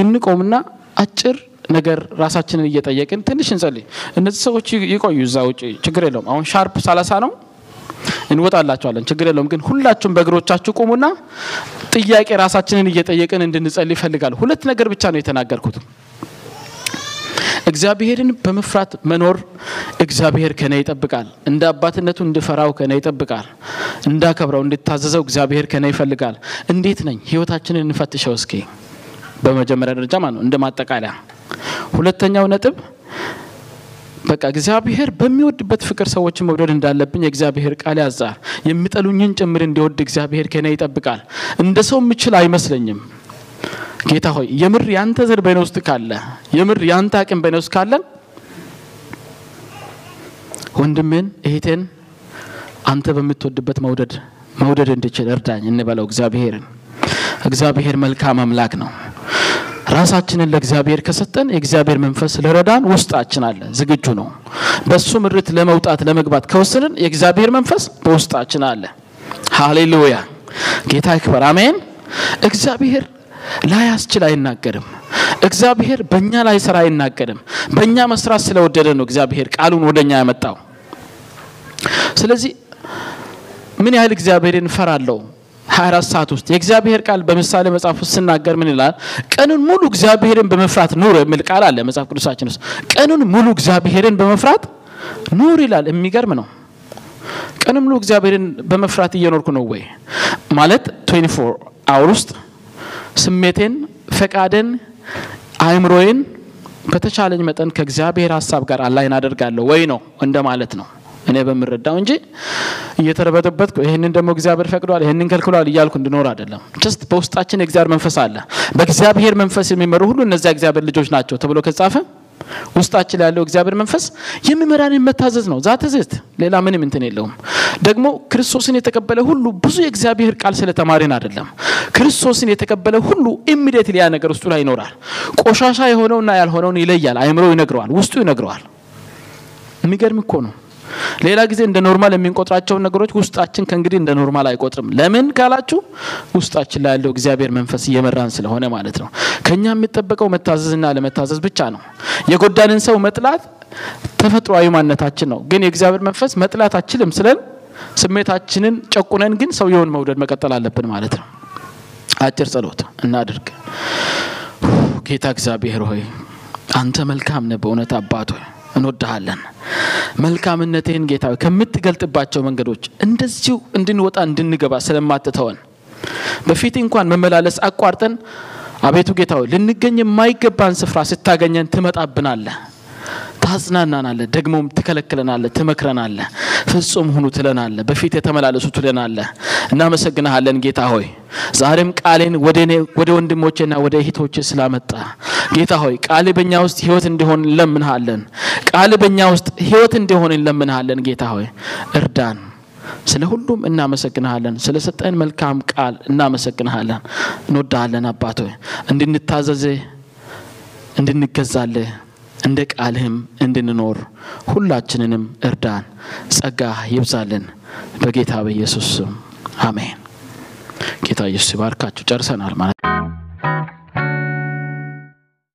እንቆምና አጭር ነገር ራሳችንን እየጠየቅን ትንሽ እንጸልይ። እነዚህ ሰዎች ይቆዩ እዛ ውጭ ችግር የለውም። አሁን sharp ሰላሳ ነው እንወጣላቸዋለን፣ ችግር የለውም። ግን ሁላችሁም በእግሮቻችሁ ቁሙና ጥያቄ ራሳችንን እየጠየቅን እንድንጸልይ ይፈልጋሉ። ሁለት ነገር ብቻ ነው የተናገርኩት። እግዚአብሔርን በመፍራት መኖር እግዚአብሔር ከኔ ይጠብቃል። እንደ አባትነቱ እንድፈራው ከኔ ይጠብቃል። እንዳከብረው እንድታዘዘው እግዚአብሔር ከኔ ይፈልጋል። እንዴት ነኝ? ህይወታችንን እንፈትሸው እስኪ በመጀመሪያ ደረጃ ማለት ነው እንደ ማጠቃለያ። ሁለተኛው ነጥብ በቃ እግዚአብሔር በሚወድበት ፍቅር ሰዎችን መውደድ እንዳለብኝ የእግዚአብሔር ቃል ያዛል። የሚጠሉኝን ጭምር እንዲወድ እግዚአብሔር ከኔ ይጠብቃል። እንደ ሰው የምችል አይመስለኝም። ጌታ ሆይ የምር ያንተ ዘር በእኔ ውስጥ ካለ የምር ያንተ አቅም በእኔ ውስጥ ካለ ወንድሜን እህቴን አንተ በምትወድበት መውደድ መውደድ እንድችል እርዳኝ እንበለው እግዚአብሔርን። እግዚአብሔር መልካም አምላክ ነው። ራሳችንን ለእግዚአብሔር ከሰጠን የእግዚአብሔር መንፈስ ለረዳን ውስጣችን አለ፣ ዝግጁ ነው። በሱ ምርት ለመውጣት ለመግባት ከወሰንን የእግዚአብሔር መንፈስ በውስጣችን አለ። ሃሌሉያ! ጌታ ይክበር። አሜን። እግዚአብሔር ላያስችል አይናገርም። እግዚአብሔር በእኛ ላይ ስራ አይናገርም። በእኛ መስራት ስለወደደ ነው እግዚአብሔር ቃሉን ወደኛ ያመጣው። ስለዚህ ምን ያህል እግዚአብሔርን እፈራለሁ 24 ሰዓት ውስጥ የእግዚአብሔር ቃል በምሳሌ መጽሐፍ ውስጥ ስናገር ምን ይላል? ቀኑን ሙሉ እግዚአብሔርን በመፍራት ኑር የሚል ቃል አለ መጽሐፍ ቅዱሳችን ውስጥ። ቀኑን ሙሉ እግዚአብሔርን በመፍራት ኑር ይላል። የሚገርም ነው። ቀኑን ሙሉ እግዚአብሔርን በመፍራት እየኖርኩ ነው ወይ ማለት 24 hour ውስጥ ስሜቴን፣ ፈቃዴን፣ አእምሮዬን በተቻለኝ መጠን ከእግዚአብሔር ሀሳብ ጋር align አደርጋለሁ ወይ ነው እንደማለት ነው እኔ በምረዳው እንጂ እየተረበተበትኩ ይህንን ደግሞ እግዚአብሔር ፈቅዷል ይህንን ከልክሏል እያልኩ እንድኖር አይደለም። just በውስጣችን የእግዚአብሔር መንፈስ አለ። በእግዚአብሔር መንፈስ የሚመሩ ሁሉ እነዚያ እግዚአብሔር ልጆች ናቸው ተብሎ ከተጻፈ ውስጣችን ያለው እግዚአብሔር መንፈስ የሚመራንን መታዘዝ ነው። that's it ሌላ ምንም እንትን የለውም። ደግሞ ክርስቶስን የተቀበለ ሁሉ ብዙ የእግዚአብሔር ቃል ስለተማርን አይደለም። ክርስቶስን የተቀበለ ሁሉ immediately ያ ነገር ውስጡ ላይ ይኖራል። ቆሻሻ የሆነውና ያልሆነውን ይለያል። አይምሮ ይነግረዋል፣ ውስጡ ይነግረዋል። የሚገርም እኮ ነው። ሌላ ጊዜ እንደ normal የምንቆጥራቸውን ነገሮች ውስጣችን ከእንግዲህ እንደ normal አይቆጥርም። ለምን ካላችሁ ውስጣችን ላይ ያለው እግዚአብሔር መንፈስ እየመራን ስለሆነ ማለት ነው። ከኛ የሚጠበቀው መታዘዝና ለመታዘዝ ብቻ ነው። የጎዳንን ሰው መጥላት ተፈጥሯዊ ማንነታችን ነው። ግን የእግዚአብሔር መንፈስ መጥላት አችልም ስለን ስሜታችንን ጨቁነን ግን ሰውየውን መውደድ መቀጠል አለብን ማለት ነው። አጭር ጸሎት እናድርግ። ጌታ እግዚአብሔር ሆይ አንተ መልካም ነህ። በእውነት አባት ሆይ እንወድሃለን። መልካምነትህን ጌታ ከምትገልጥባቸው መንገዶች እንደዚሁ እንድንወጣ እንድንገባ ስለማትተወን በፊት እንኳን መመላለስ አቋርጠን አቤቱ ጌታ ሆይ ልንገኝ የማይገባን ስፍራ ስታገኘን ትመጣብናለህ፣ ታጽናናናለህ፣ ደግሞም ትከለክለናለህ፣ ትመክረናለህ፣ ፍጹም ሁኑ ትለናለህ፣ በፊት የተመላለሱ ትለናለህ። እናመሰግንሃለን ጌታ ሆይ ዛሬም ቃሌን ወደ ወንድሞቼና ወደ እህቶቼ ስላመጣ ጌታ ሆይ ቃል በእኛ ውስጥ ህይወት እንዲሆን እንለምንሃለን። ቃል በእኛ ውስጥ ህይወት እንዲሆን እንለምንሃለን። ጌታ ሆይ እርዳን፣ ስለ ሁሉም እናመሰግንሃለን። ስለ ሰጠን መልካም ቃል እናመሰግንሃለን። እንወዳሃለን አባት ሆይ እንድንታዘዝህ እንድንገዛልህ እንደ ቃልህም እንድንኖር ሁላችንንም እርዳን። ጸጋ ይብዛልን። በጌታ በኢየሱስ ስም አሜን። ጌታ ኢየሱስ ይባርካችሁ። ጨርሰናል ማለት